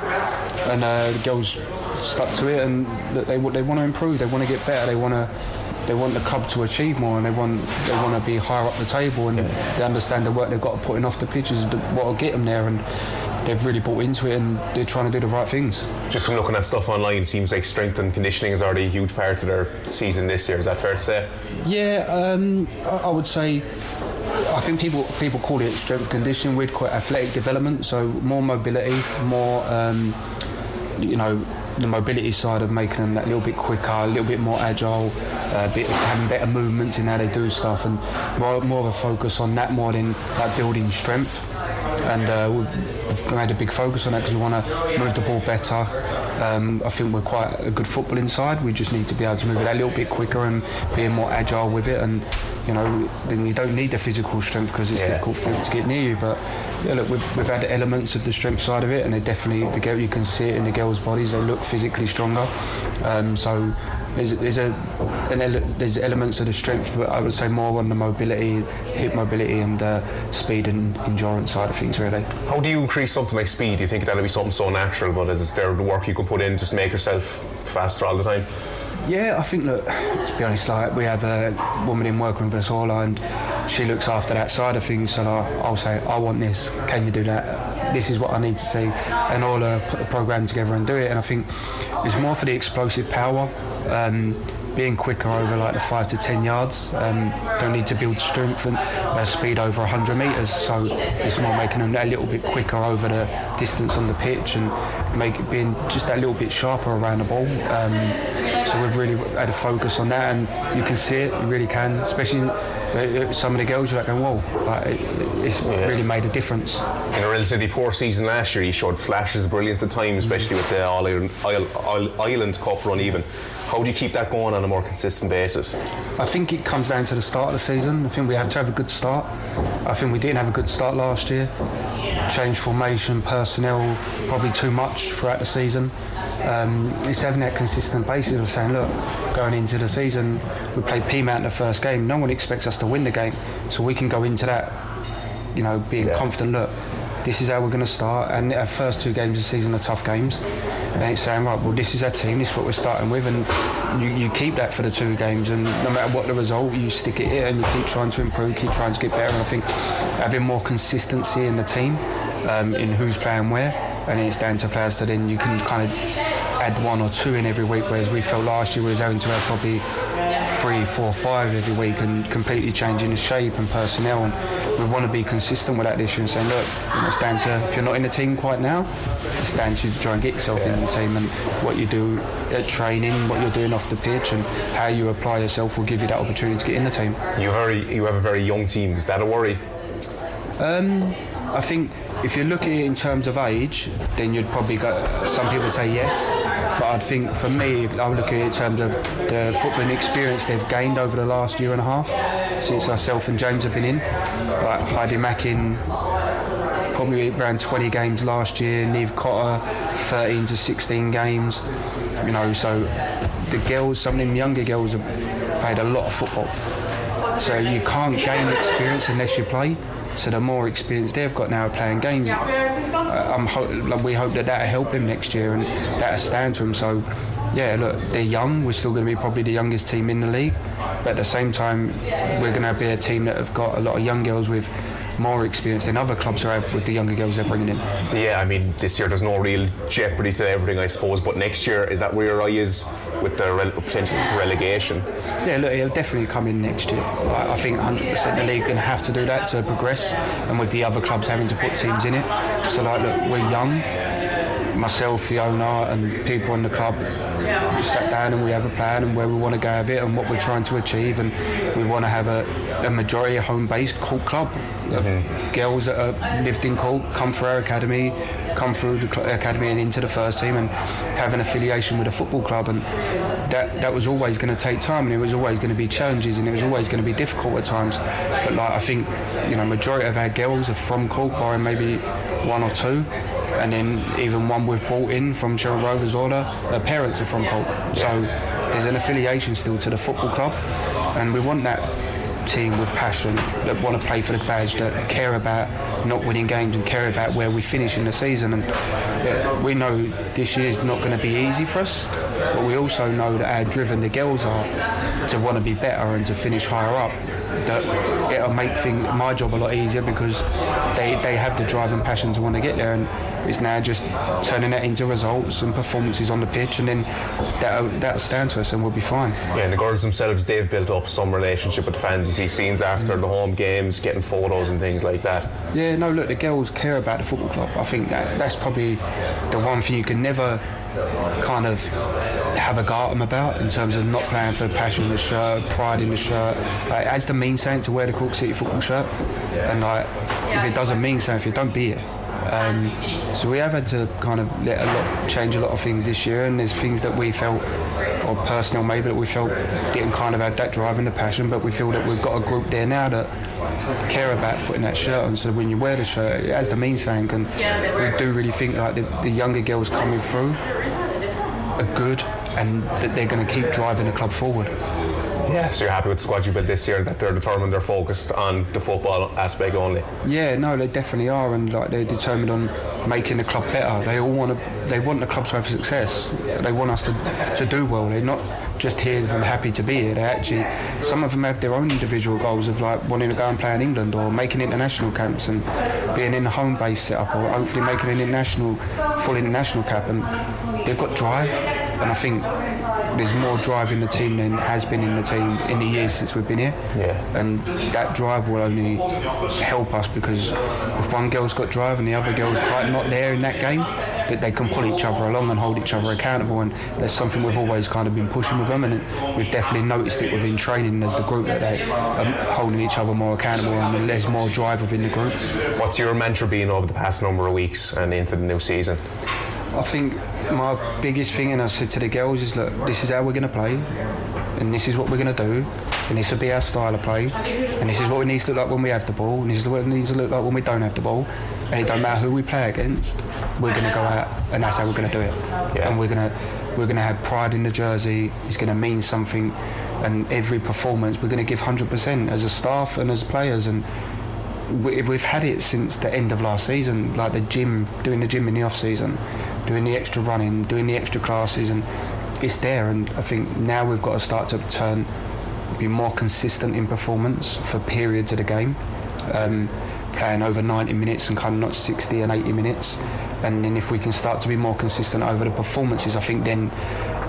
and uh, the girls stuck to it, and they they want to improve, they want to get better, they want to they want the club to achieve more and they want they want to be higher up the table and yeah. they understand the work they've got to put in off the pitches what will get them there and they've really bought into it and they're trying to do the right things.
Just from looking at stuff online, it seems like strength and conditioning is already a huge part of their season this year. Is that fair to say?
Yeah, um, I, would say. I think people people call it strength conditioning. We'd call it athletic development. So more mobility, more um, you know the mobility side of making them that little bit quicker, a little bit more agile, uh, bit, having better movements in how they do stuff, and more, more of a focus on that more than like building strength. And uh, we've made a big focus on that because we want to move the ball better. Um, I think we're quite a good football inside. We just need to be able to move it a little bit quicker and being more agile with it. And you know, then you don't need the physical strength because it's yeah. difficult for people to get near you. But yeah, look, we've, we've had elements of the strength side of it, and they definitely the girl you can see it in the girls' bodies. They look physically stronger. Um, so there's, there's a ele- there's elements of the strength, but I would say more on the mobility, hip mobility, and uh, speed and endurance side of things. Really.
How do you increase something like speed? Do you think that'll be something so natural, but is there work you can put in just to make yourself faster all the time?
Yeah, I think look, to be honest, like we have a woman in working with us all, and she looks after that side of things. So I'll say, I want this. Can you do that? This is what I need to see, and all uh, put the program together and do it. And I think it's more for the explosive power. Um, being quicker over like the five to ten yards. Um, don't need to build strength and uh, speed over 100 metres, so it's more making them a little bit quicker over the distance on the pitch and make it being just that little bit sharper around the ball. Um, so we've really had a focus on that, and you can see it, you really can, especially uh, some of the girls are like going, whoa, like, it's yeah. really made a difference.
In a relatively poor season last year, he showed flashes of brilliance at times, especially with the All Ireland, Island Cup run even. How do you keep that going on a more consistent basis?
I think it comes down to the start of the season. I think we have to have a good start. I think we didn't have a good start last year. Change formation, personnel, probably too much throughout the season. Um, it's having that consistent basis of saying, look, going into the season, we played Peamount in the first game. No one expects us to win the game, so we can go into that, you know, being yeah. confident. Look, this is how we're going to start. And our first two games of the season are tough games. And it's saying, right, well, this is our team, this is what we're starting with. And you, you keep that for the two games. And no matter what the result, you stick it in and you keep trying to improve, keep trying to get better. And I think having more consistency in the team, um, in who's playing where, and it's down to players that then you can kind of add one or two in every week, whereas we felt last year we was having to have probably three, four, five every week and completely changing the shape and personnel. And we want to be consistent with that this year and saying, look, you know, it's down to if you're not in the team quite now, it's down to you to try and get yourself yeah. in the team and what you do at training, what you're doing off the pitch, and how you apply yourself will give you that opportunity to get in the team.
You very, you have a very young team. Is that a worry?
Um, I think if you look at it in terms of age, then you'd probably go. Some people say yes, but I think for me, I would look at it in terms of the footballing experience they've gained over the last year and a half since myself and James have been in. Like Heidi Mackin, probably around 20 games last year. Neve Cotter, 13 to 16 games. You know, so the girls, some of them younger girls have played a lot of football. So you can't gain experience unless you play. So the more experience they've got now playing games, uh, I'm ho- we hope that that'll help him next year and that'll stand to him. So yeah, look, they're young. We're still going to be probably the youngest team in the league, but at the same time, we're going to be a team that have got a lot of young girls with more experience than other clubs are with the younger girls they're bringing in.
Yeah, I mean, this year there's no real jeopardy to everything, I suppose. But next year, is that where your eye is with the re- potential relegation?
Yeah, look, he'll definitely come in next year. I, I think 100% the league going to have to do that to progress, and with the other clubs having to put teams in it. So, like, look, we're young myself, the owner, and people in the club. Sat down and we have a plan and where we want to go with it and what we're trying to achieve, and we want to have a, a majority home-based Cork club of mm-hmm. girls that are lived in Cork, come through our academy, come through the academy and into the first team, and have an affiliation with a football club, and that that was always going to take time, and it was always going to be challenges, and it was always going to be difficult at times. But like I think, you know, majority of our girls are from Cork, barring maybe one or two, and then even one we've brought in from Sherwood Rovers Order, her parents are from Cork, so there's an affiliation still to the football club, and we want that team with passion that want to play for the badge, that care about not winning games and care about where we finish in the season. And we know this year's not going to be easy for us, but we also know that how driven the girls are to want to be better and to finish higher up. That it'll make thing, my job a lot easier because they, they have the drive and passion to want to get there, and it's now just turning that into results and performances on the pitch, and then that'll, that'll stand to us, and we'll be fine.
Yeah, and the girls themselves, they've built up some relationship with the fans. You see scenes after the home games, getting photos and things like that.
Yeah, no, look, the girls care about the football club. I think that that's probably the one thing you can never kind of have a go at them about in terms of not playing for passion in the shirt, pride in the shirt. Like, it has to mean something to wear the Cork City football shirt, and like if it doesn't mean something, if you don't be it. Um, so we have had to kind of let a lot change a lot of things this year, and there's things that we felt, or personal maybe that we felt didn't kind of have that drive and the passion, but we feel that we've got a group there now that care about putting that shirt on. So when you wear the shirt, it has the mean something, and we do really think like the, the younger girls coming through are good, and that they're going to keep driving the club forward.
Yeah, so you're happy with the squad you built this year, that they're determined, they're focused on the football aspect only.
Yeah, no, they definitely are, and like they're determined on making the club better. They all want to, they want the club to have success. They want us to, to do well. They're not just here and happy to be here. They actually, some of them have their own individual goals of like wanting to go and play in England or making international camps and being in a home base setup or hopefully making an international, full international cap. And they've got drive, and I think there's more drive in the team than has been in the team in the years since we've been here.
Yeah.
And that drive will only help us because if one girl's got drive and the other girl's quite not there in that game, that they can pull each other along and hold each other accountable. And that's something we've always kind of been pushing with them, and we've definitely noticed it within training as the group that they are holding each other more accountable and there's more drive within the group.
What's your mantra been over the past number of weeks and into the new season?
I think my biggest thing, and I said to the girls, is look, this is how we're going to play, and this is what we're going to do, and this will be our style of play, and this is what it needs to look like when we have the ball, and this is what it needs to look like when we don't have the ball, and it don't matter who we play against, we're going to go out, and that's how we're going to do it,
Yeah.
and we're going to we're going to have pride in the jersey. It's going to mean something, and every performance we're going to give 100% as a staff and as players, and we, we've had it since the end of last season, like the gym, doing the gym in the off season, doing the extra running, doing the extra classes, and it's there. And I think now we've got to start to turn, be more consistent in performance for periods of the game, um, playing over 90 minutes and kind of not 60 and 80 minutes. And then if we can start to be more consistent over the performances, I think then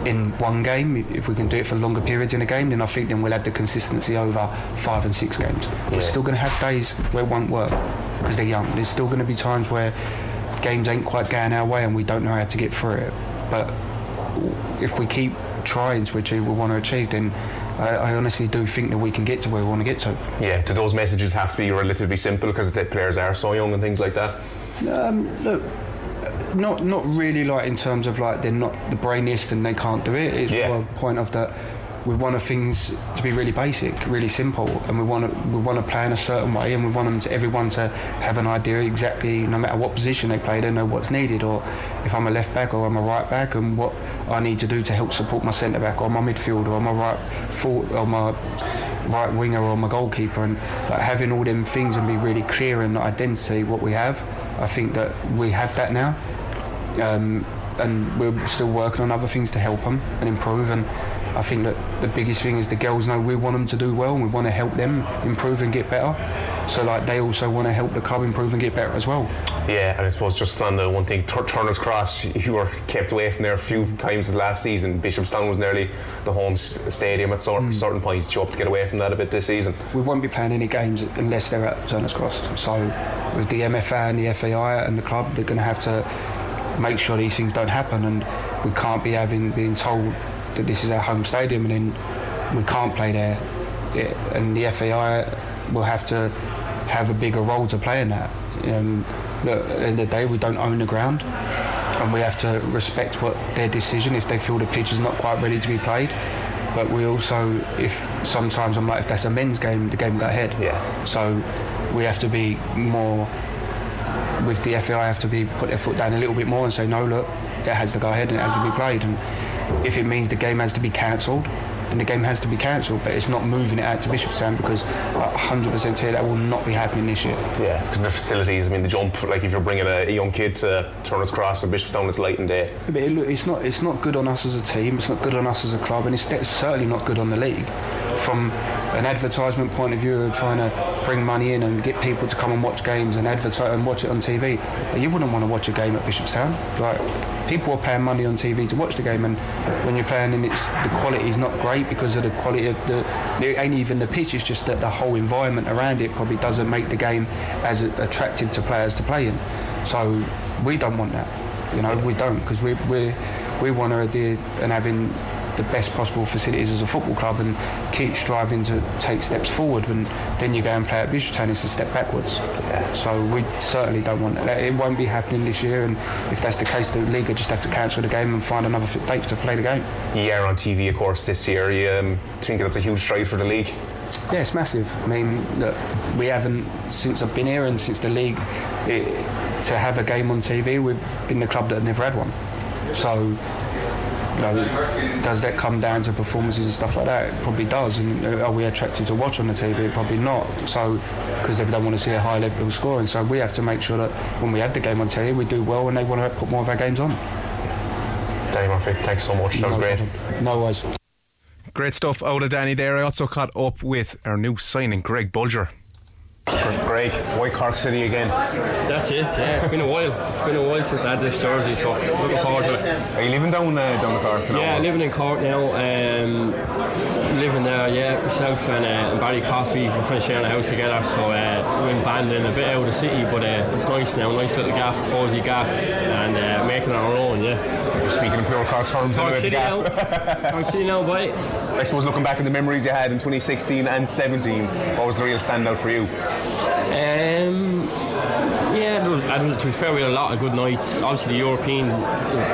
in one game, if we can do it for longer periods in a game, then I think then we'll have the consistency over five and six games. We're still going to have days where it won't work because they're young. There's still going to be times where games ain't quite going our way and we don't know how to get through it. But if we keep trying to achieve what we want to achieve, then I, I honestly do think that we can get to where we want to get to.
Yeah, do those messages have to be relatively simple because the players are so young and things like that?
Um, look, not not really like in terms of like they're not the brainiest and they can't do it. It's
Yeah.
point of that we want things to be really basic, really simple, and we want to we want to play in a certain way, and we want them to, everyone to have an idea exactly, no matter what position they play, they know what's needed, or if I'm a left back or I'm a right back, and what I need to do to help support my centre back or my midfielder or my right forward or my right winger or my goalkeeper, and like having all them things and be really clear in the identity what we have. I think that we have that now um, and we're still working on other things to help them and improve. And I think that the biggest thing is the girls know we want them to do well, and we want to help them improve and get better. So like they also want to help the club improve and get better as well.
Yeah, and I suppose just on the one thing, Tur- Turner's Cross, you were kept away from there a few times last season. Bishopstown was nearly the home s- stadium at cer- mm. certain points. You hope to get away from that a bit this season?
We won't be playing any games unless they're at Turner's Cross. So with the MFA and the FAI and the club, they're going to have to make sure these things don't happen, and we can't be having being told that this is our home stadium and then we can't play there. It, and the FAI will have to have a bigger role to play in that. Um, look, at the end of the day, we don't own the ground, and we have to respect what their decision if they feel the pitch is not quite ready to be played. But we also, if sometimes I'm like, if that's a men's game, the game will go ahead.
Yeah.
So we have to be more with the FAI have to be put their foot down a little bit more and say no look it has to go ahead and it has to be played and if it means the game has to be cancelled then the game has to be cancelled but it's not moving it out to Bishopstown because 100% here that will not be happening this year
Yeah, because the facilities, I mean, the jump, like if you're bringing a, a young kid to Turner's Cross or Bishopstown, it's light and day.
But it, look, it's not it's not good on us as a team. It's not good on us as a club, and it's, it's certainly not good on the league. From an advertisement point of view, of trying to bring money in and get people to come and watch games and advertise and watch it on TV. You wouldn't want to watch a game at Bishopstown. Like people are paying money on TV to watch the game, and when you're playing and it's the quality is not great because of the quality of the. It ain't even the pitch. It's just that the whole environment around it probably doesn't make the game as attractive to players to play in. So we don't want that. You know, we don't because we we we want to adhere and having the best possible facilities as a football club and keep striving to take steps forward and then you go and play at Bishopstown it's a step backwards yeah. so we certainly don't want that it won't be happening this year and if that's the case the league will just have to cancel the game and find another date to play the game
are on TV, of course, this year. You um, think that's a huge stride for the league?
Yeah, it's massive. I mean, look, we haven't since I've been here and since the league it, to have a game on TV. We've been the club that have never had one. So, you know, does that come down to performances and stuff like that? It probably does. And uh, are we attractive to watch on the TV? Probably not. So, because they don't want to see a high level of scoring. So we have to make sure that when we have the game on TV, we do well, and they want to put more of our games on.
Danny Murphy, thanks so much. That was great.
problem. No worries.
Great stuff out of Danny there. I also caught up with our new signing, Greg Bolger.
Greg, why Cork City again?
That's it, yeah. It's been a while. It's been a while since I had this jersey, so looking forward to it.
Are you living down uh, down the Cork? now?
Yeah, living in Cork now. Um, living there, yeah. Myself and, uh, and Barry Coffey, we're kind of sharing a house together. So uh, we're in Bandon, a bit out of the city, but uh, it's nice now. Nice little gaff, cosy gaff, and uh, making it our own, yeah.
Speaking in pure Cork terms,
Cork City
the
now. Cork City now, boy.
I suppose looking back at the memories you had in 2016 and 17, what was the real standout for you?
Um, yeah, there was, I don't- to be fair, we had a lot of good nights. Obviously, the European,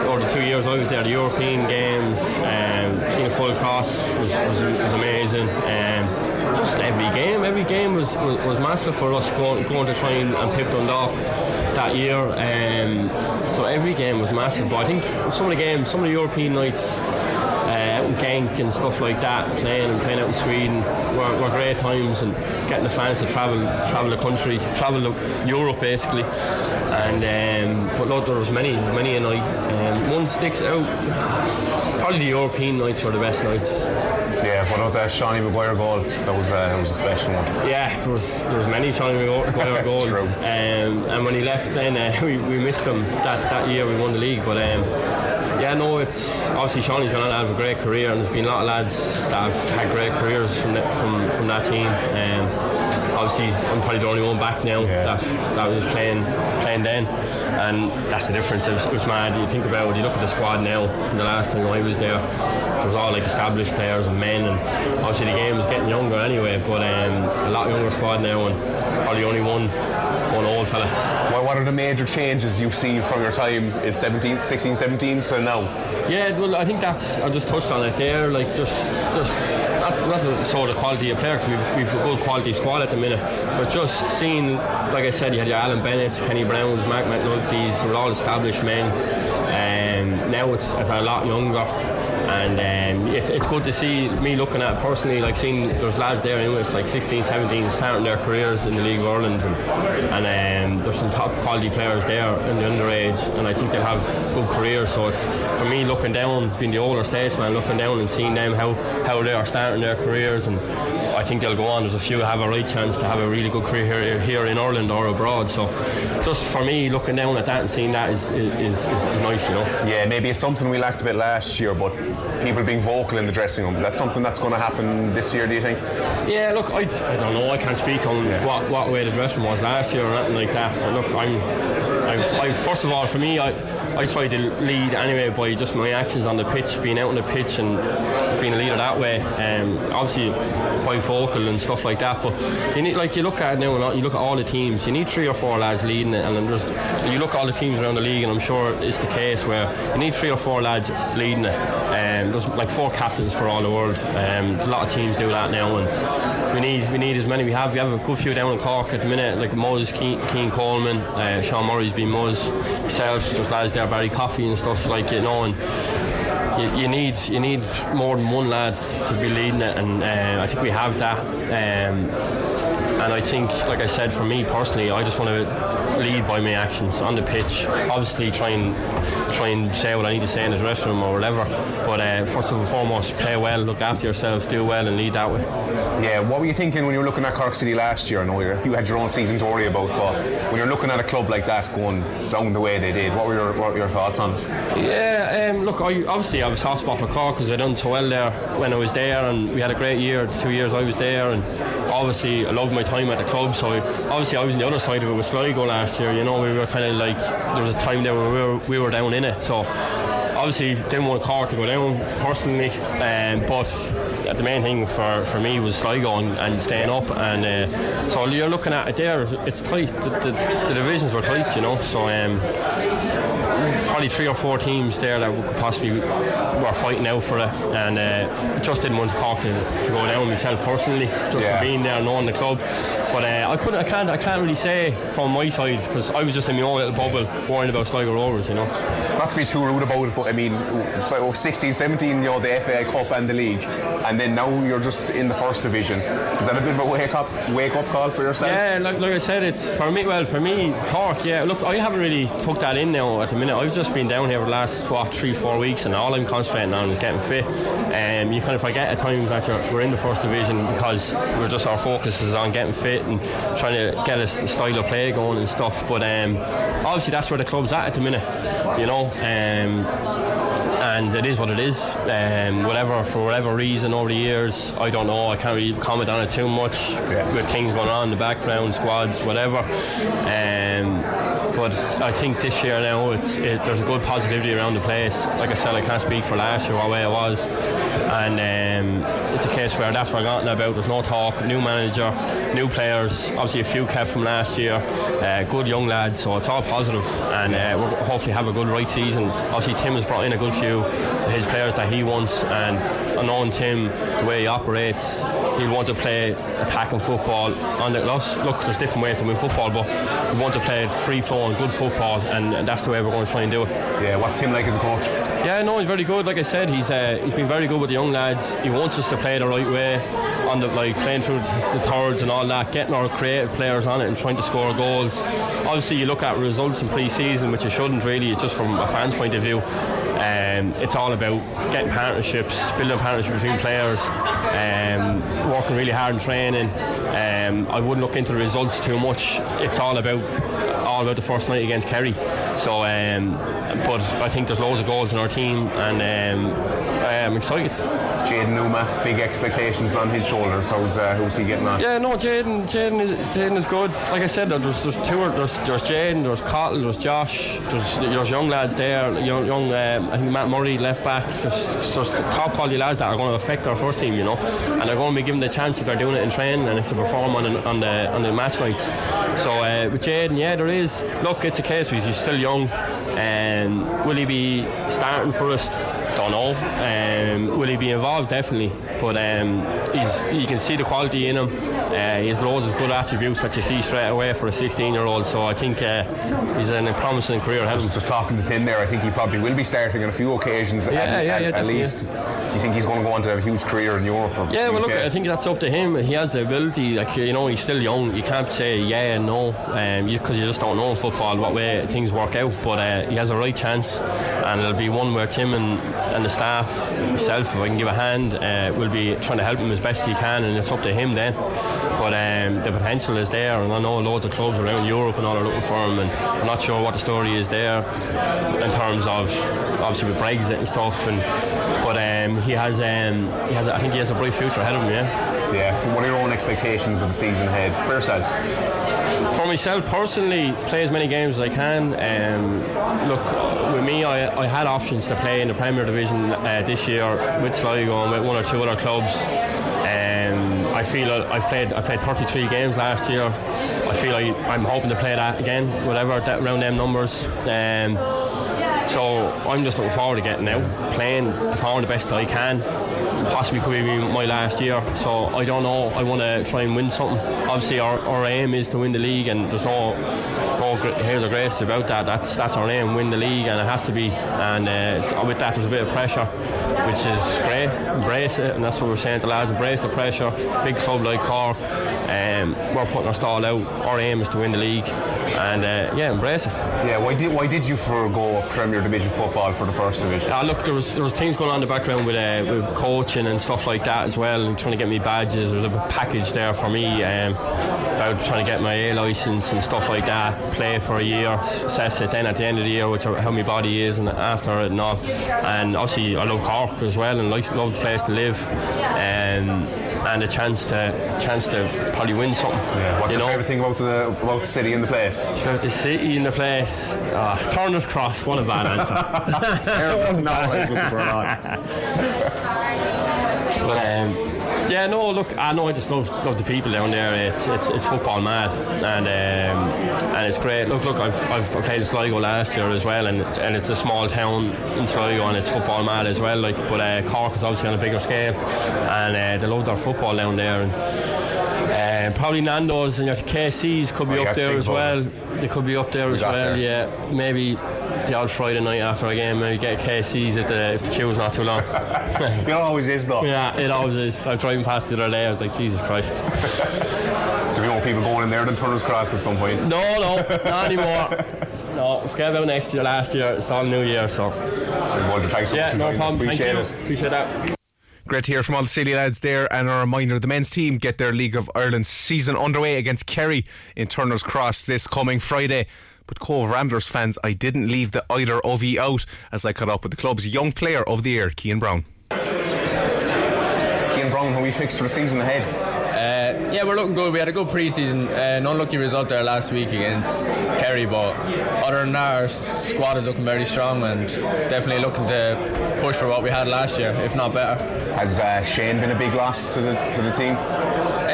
or the two years I was there, the European games, um, seeing a full cross was, was, was amazing. Um, just every game, every game was, was, was massive for us going, going to try and, and pip Dundalk that year. Um, so every game was massive. But I think some of the games, some of the European nights, Genk and stuff like that, playing and playing out in Sweden were, were great times and getting the fans to travel travel the country, travel Europe basically. And um, but look, there was many many a night. Um, one sticks out. Probably the European nights were the best nights.
Yeah, what about that Seanie Maguire goal? That was uh, that was a special one.
Yeah, there was there was many Johnny Maguire goals,
True.
um, and when he left, then uh, we, we missed him that, that year. We won the league, but um, yeah, no, it's obviously Seanie's gone on to have a great career, and there's been a lot of lads that have had great careers from that, from, from that team. Um, obviously, I'm probably the only one back now that that was playing playing then, and that's the difference. It was, it was mad. You think about it, you look at the squad now. From the last time I was there, it was all like established players and men, and obviously the game was getting younger anyway. But um, a lot younger squad now, and probably only one one old fella.
What, what are the major changes you've seen from your time in 17, 16, 17 to now?
Yeah, well, I think that's. I just touched on it there. Like just, just not, not to show the quality of players, we've, we've a good quality squad at the minute, but just seeing, like I said, you had your Alan Bennett, Kenny Brownes, Mark McNulty's, were all established men. Um, now it's, it's a lot younger. And um, it's, it's good to see me looking at personally, like seeing there's lads there anyway, it's like 16, 17 starting their careers in the League of Ireland, and, and um, there's some top quality players there in the underage, and I think they'll have good careers. So it's for me looking down, being the older statesman, looking down and seeing them how, how they are starting their careers, and I think they'll go on. There's a few have a right chance to have a really good career here, here in Ireland or abroad. So just for me, looking down at that and seeing that is is, is, is nice, you know.
Yeah, maybe it's something we lacked a bit last year, but people being vocal in the dressing room. Is that something that's going to happen this year, do you think?
Yeah, look, I, I don't know. I can't speak on what, what way the dressing room was last year or anything like that. But look, I'm I, I, first of all, for me, I, I try to lead anyway by just my actions on the pitch, being out on the pitch and being a leader that way. Um, obviously, quite vocal and stuff like that. But you need, like you look at now, you look at all the teams. You need three or four lads leading it, and just you look at all the teams around the league, and I'm sure it's the case where you need three or four lads leading it. Um, there's like four captains for all the world. Um, a lot of teams do that now, and we need we need as many we have. We have a good few down in Cork at the minute, like Muzz, Cian Coleman, uh, Sean Murray's been Muzz, myself, just lads there, Barry Coffey and stuff like you know. And you, you, need you need more than one lad to be leading it, and uh, I think we have that. Um, and I think, like I said, for me personally, I just want to lead by my actions on the pitch. Obviously, try and try and say what I need to say in the dressing room or whatever. But uh, first and foremost, play well, look after yourself, do well, and lead that way.
Yeah. What were you thinking when you were looking at Cork City last year? I know you had your own season to worry about, but when you're looking at a club like that going down the way they did, what were your what were your thoughts on it?
Yeah. Um, look, I, obviously I was soft spot for Cork because I done so well there when I was there, and we had a great year. Two years I was there, and obviously I loved my time at the club. So obviously I was on the other side of it with Sligo last year. You know, we were kind of like there was a time there where we were, we were down in it. So obviously didn't want Cork to go down personally, um, but the main thing for, for me was Sligo and, and staying up. And uh, so you're looking at it there. It's tight. The, the, the divisions were tight, you know. So. Um, probably three or four teams there that could possibly were fighting out for it, and uh, just didn't want Cork to, to go down myself personally, just yeah. for being there, knowing the club. But uh, I couldn't, I can't, I can't really say from my side because I was just in my own little bubble worrying about Sligo Rovers, you know.
Not to be too rude about it, but I mean, 16, 17, you know, the FA Cup and the league, and then now you're just in the first division. Is that a bit of a wake up, wake up call for yourself?
Yeah, like, like I said, it's for me. Well, for me, Cork. Yeah, look, I haven't really took that in now at the minute. I've just been down here for the last what three, four weeks, and all I'm concentrating on is getting fit. And um, you kind of forget at times that we're in the first division because we're just our focus is on getting fit and trying to get a style of play going and stuff. But um, obviously that's where the club's at at the minute, you know. Um, and it is what it is. Um, whatever for whatever reason over the years, I don't know. I can't really comment on it too much yeah. with things going on in the background, squads, whatever. Um, but I think this year now it's it, there's a good positivity around the place. Like I said, I can't speak for last year what way it was, and um, it's a case where that's forgotten about. There's no talk. New manager, new players. Obviously, a few kept from last year. Uh, good young lads, so it's all positive, and uh, we'll hopefully have a good right season. Obviously, Tim has brought in a good few his players that he wants, and knowing Tim the way he operates, he'll want to play attacking football. On the look, there's different ways to win football, but we want to play free flowing, good football, and that's the way we're going to try and do it.
Yeah, what's Tim like as a coach?
Yeah, no, he's very good. Like I said, he's uh, he's been very good with the young lads. He wants us to play the right way on the like playing through the thirds and all that, getting our creative players on it and trying to score goals. Obviously, you look at results in pre-season, which you shouldn't really. It's just from a fan's point of view. Um, it's all about getting partnerships, building partnerships between players, um, working really hard in training. Um, I wouldn't look into the results too much. It's all about all about the first night against Kerry. So, um, but I think there's loads of goals in our team, and um, I'm excited.
Jaden Umeh, big expectations on his shoulders. How's uh, who's he getting on?
Yeah, no, Jaden, Jaden is Jaden is good. Like I said, there's there's two, there's there's Jaden, there's Cottle, there's Josh, there's there's young lads there, young young. Uh, I think Matt Murray left back. There's there's top quality lads that are going to affect our first team, you know, and they're going to be given the chance if they're doing it in training and if they perform on the, on the on the match nights. So uh, with Jaden, yeah, there is. Look, it's a case because he's still young, and will he be starting for us? Know. Um, will he be involved? Definitely. But um, he's, you can see the quality in him. Uh, he has loads of good attributes that you see straight away for a 16 year old. So I think uh, he's in a promising career ahead.
Just, just talking to Tim there, I think he probably will be starting on a few occasions
yeah,
at,
yeah, yeah,
at least. Do you think he's going to go on to have a huge career in Europe?
yeah, well, look, I think that's up to him. He has the ability. Like you know, he's still young. You can't say yeah and no because um, you, you, just don't know in football what way things work out. But uh, he has a right chance, and it'll be one where Tim and, and the staff, myself, if I can give a hand, uh, will be trying to help him as best he can, and it's up to him then. But um, the potential is there, and I know loads of clubs around Europe and all are looking for him, and I'm not sure what the story is there in terms of obviously with Brexit and stuff, and but um, he has um, he has I think he has a bright future ahead of him. Yeah.
Yeah. What are your own expectations of the season ahead for yourself?
For myself personally, play as many games as I can. Um, look, with me, I, I had options to play in the Premier Division uh, this year with Sligo and with one or two other clubs. Um, I feel I've played I played 33 games last year. I feel like I'm hoping to play that again, whatever that, around them numbers. Um, so I'm just looking forward to getting out, playing, performing the best I can. Possibly could be my last year, so I don't know. I want to try and win something. Obviously, our, our aim is to win the league, and there's no no hairs or grace about that. That's that's our aim, win the league, and it has to be. And uh, with that, there's a bit of pressure, which is great. Embrace it, and that's what we're saying to the lads: embrace the pressure. Big club like Cork, um, we're putting our stall out. Our aim is to win the league, and uh, yeah, embrace it.
Yeah, why did why did you forego Premier Division football for the first division?
Uh, look, there was there was things going on in the background with, uh, with coaching and stuff like that as well, and trying to get me badges. There was a package there for me um, about trying to get my A license and stuff like that. Play for a year, assess it then at the end of the year, which how my body is, and after it and all. And obviously, I love Cork as well, and like, love the place to live. Um, and a chance to chance to probably win something.
Yeah. What's
you
your
know?
favourite thing about the about the city and the place?
About the city and the place. Oh, Turner's Cross, what a bad answer.
Terrible. no, I was looking for it on.
But um, yeah, no, look, I know I just love love the people down there. It's it's, it's football mad, and um, and it's great. Look, look, I've, I've played in Sligo last year as well, and, and it's a small town in Sligo, and it's football mad as well. Like, but uh, Cork is obviously on a bigger scale, and uh, they love their football down there. And, uh, probably Nando's and your KC's could be
Oh,
up there as well. They could be up there as well.
there?
Yeah, maybe the odd Friday night after a game, maybe get a KC's if the if the queue's not too long.
It always is though.
Yeah, it always is. I was driving past the other day. I was like, Jesus Christ.
Do we want people going in there than Turner's Cross at some point?
No, no, not anymore. No, forget about next year, last year. It's all new year, so.
Well, thanks so
Yeah,
much.
no
for joining us.
problem.
Appreciate
Thank
it.
you. Appreciate that.
Great to hear from all the City lads there. And a reminder the men's team get their League of Ireland season underway against Kerry in Turner's Cross this coming Friday. But Cobh Ramblers fans, I didn't leave the either of you out as I caught up with the club's young player of the year, Cian Browne.
Cian Browne, who we fixed for the season ahead?
Uh, yeah, we're looking good. We had a good pre-season. Uh, an unlucky result there last week against Kerry, but other than that, our squad is looking very strong and definitely looking to push for what we had last year, if not better.
Has uh, Shane been a big loss to the to the team?
Uh,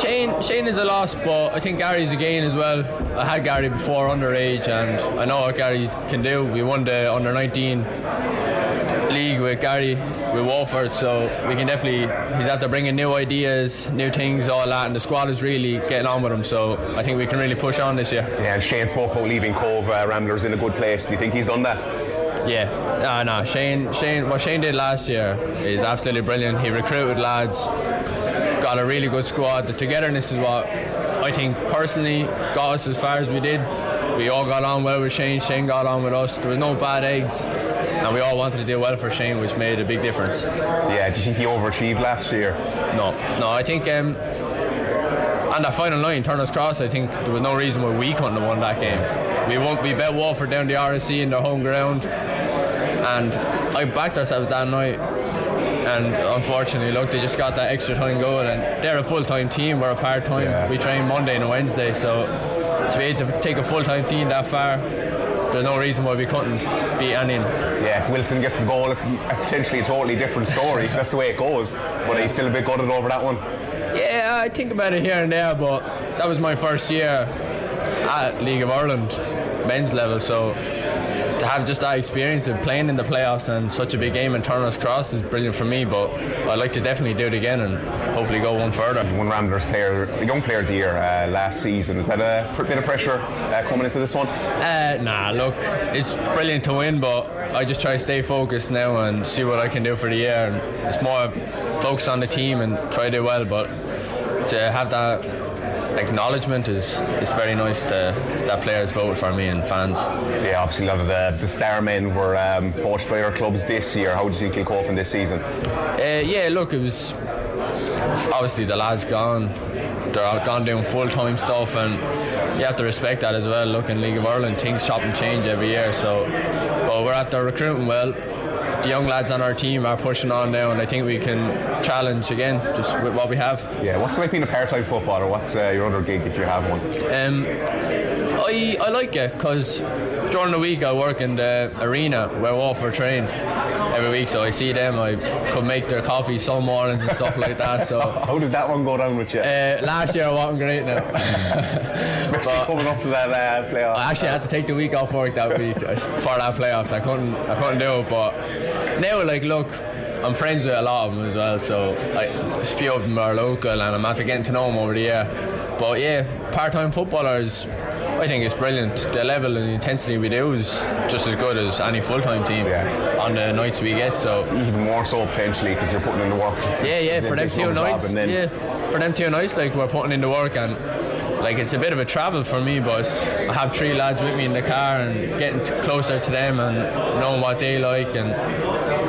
Shane, Shane is a loss, but I think Gary's a gain as well. I had Gary before underage, and I know what Gary can do. We won the under 19 league with Gary with Waterford, so we can definitely. He's after bringing new ideas, new things, all that, and the squad is really getting on with him. So I think we can really push on this year.
Yeah, and Shane spoke about leaving Cobh uh, Ramblers in a good place. Do you think he's done that?
Yeah, no, no. Shane, Shane, what Shane did last year is absolutely brilliant. He recruited lads, got a really good squad. The togetherness is what I think personally got us as far as we did. We all got on well with Shane. Shane got on with us. There was no bad eggs, and we all wanted to do well for Shane, which made a big difference.
Yeah, do you think he overachieved last year?
No, no. I think um, on that final night in Turner's Cross, I think there was no reason why we couldn't have won that game. We won, we bet Waterford down the RSC in their home ground, and I backed ourselves that night. And unfortunately, look, they just got that extra time goal, and they're a full-time team. We're a part-time.
Yeah.
We train Monday and Wednesday, so to be able to take a full-time team that far, there's no reason why we couldn't beat anyone.
Yeah, if Wilson gets the goal, it's potentially a totally different story. That's the way it goes. But he's still a bit gutted over that one.
Yeah, I think about it here and there, but that was my first year at League of Ireland men's level, so to have just that experience of playing in the playoffs and such a big game in Turner's Cross is brilliant for me. But I'd like to definitely do it again and hopefully go one further.
One Ramblers player, the young player of the year uh, last season. Is that a bit of pressure uh, coming into this one?
Uh, nah, look, it's brilliant to win, but I just try to stay focused now and see what I can do for the year. And it's more focus on the team and try to do well, but to have that acknowledgement is is very nice to that players voted for me and fans.
Yeah, obviously a lot of the, the star men were um, poached by our clubs this year. How do you think he'll cope in this season?
Uh, yeah, look, it was obviously the lads gone. They're all gone doing full time stuff, and you have to respect that as well. Look, in League of Ireland, things chop and change every year. So, but we're after recruiting well. The young lads on our team are pushing on now, and I think we can challenge again just with what we have.
Yeah, what's it like being a part-time footballer? What's uh, your other gig if you have one?
Um, I, I like it because during the week I work in the arena where Waterford train every week, so I see them. I could make their coffee some mornings and stuff like that. So
How does that one go down with you?
uh, last year I wasn't great now.
Especially
but-
coming up to that uh, playoff.
I actually had to take the week off work that week uh, for that playoffs. I couldn't, I couldn't do it. But now, like, look, I'm friends with a lot of them as well. So, like, a few of them are local, and I'm after getting to know them over the year. But yeah, part-time footballers. I think it's brilliant. The level and the intensity we do is just as good as any full-time team
Yeah.
on the nights we get. So
Even more so potentially because you're putting in the work.
yeah, yeah, for them two nights.
and then-
Yeah, for them two nights, like we're putting in the work and like it's a bit of a travel for me, but I have three lads with me in the car and getting t- closer to them and knowing what they like and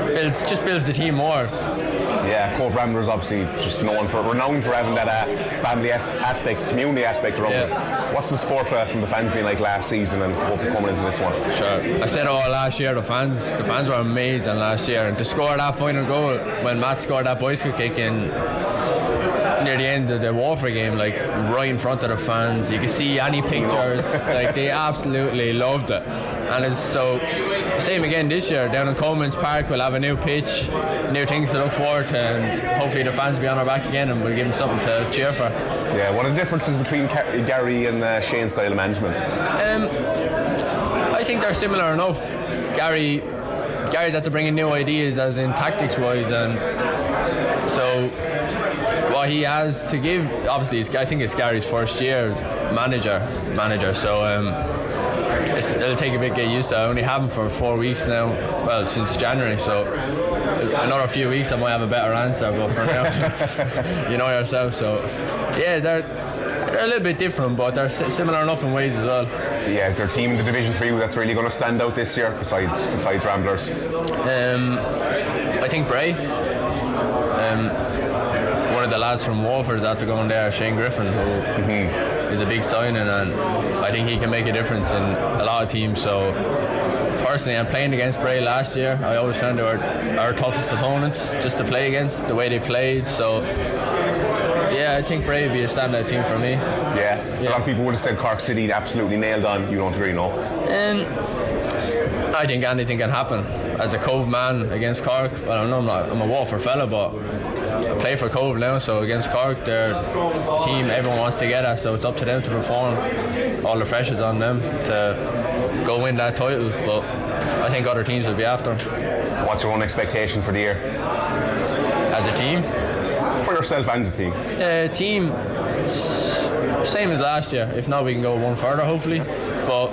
builds just builds the team more.
Yeah, Cobh Ramblers obviously just known for renowned for having that uh, family as- aspect, community aspect around it. What's the support uh, from the fans been like last season and hopefully coming into this one?
Sure. I said all last year the fans the fans were amazing last year and to score that final goal when Matt scored that bicycle kick in near the end of the Waterford game, like right in front of the fans. You can see any pictures. like they absolutely loved it. And it's so same again this year down in Colman's Park. We'll have a new pitch, new things to look forward to, and hopefully the fans will be on our back again, and we'll give them something to cheer for.
Yeah, what are the differences between Gary and uh, Shane's style of management?
Um, I think they're similar enough. Gary, Gary's had to bring in new ideas, as in tactics wise, and so what he has to give. Obviously, I think it's Gary's first year as manager. Manager, so. Um, it'll take a bit to get used to. I only have them for four weeks now. Well, since January, so another few weeks I might have a better answer. But for now, it's, you know yourself. So yeah, they're they're a little bit different, but they're similar enough in ways as well.
Yeah, is there a team in the division for you that's really going to stand out this year besides besides Ramblers?
Um, I think Bray. Um, one of the lads from is after going there, Shane Griffin, who is a big signing, and I think he can make a difference in a lot of teams. So personally, I'm playing against Bray last year. I always found they were our toughest opponents just to play against, the way they played. So yeah, I think Bray would be a standout team for me.
Yeah. a lot of people would have said Cork City absolutely nailed on. You don't agree, no?
And I think anything can happen. As a Cobh man against Cork, I don't know I'm not, I'm a Waterford fella, but I play for Cobh now, so against Cork, they're team everyone wants to get at, so it's up to them to perform. All the pressure's on them to go win that title, but I think other teams will be after them.
What's your own expectation for the year?
As a team?
For yourself and the team.
Uh, team, same as last year. If not, we can go one further, hopefully. But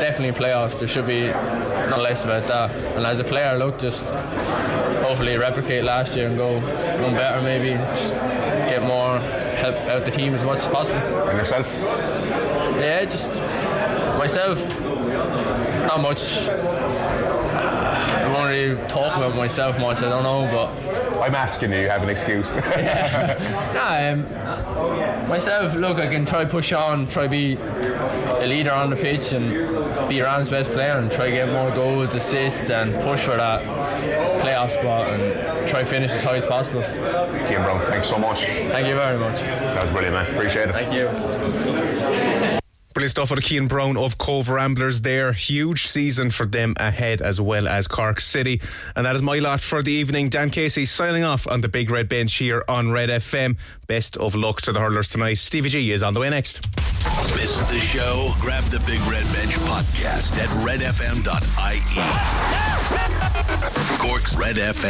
definitely playoffs. There should be not less about that. And as a player, look, just hopefully replicate last year and go one better, maybe. Just get more help out the team as much as possible.
And yourself?
Yeah, just myself. Not much. I won't really talk about myself much. I don't know, but
I'm asking you. You have an excuse.
Nah, um, myself, look, I can try push on, try be a leader on the pitch and be Rams' best player and try get more goals, assists and push for that playoff spot and try finish as high as possible.
Cian Browne, thanks so much.
Thank you very much.
That was brilliant, man. Appreciate it.
Thank you.
Brilliant stuff out of Cian Browne of Cobh Ramblers there. Huge season for them ahead as well as Cork City. And that is my lot for the evening. Dan Casey signing off on the big red bench here on Red FM. Best of luck to the hurlers tonight. Stevie G is on the way next.
Missed the show? Grab the Big Red Bench podcast at redfm.ie. Cork's Red FM.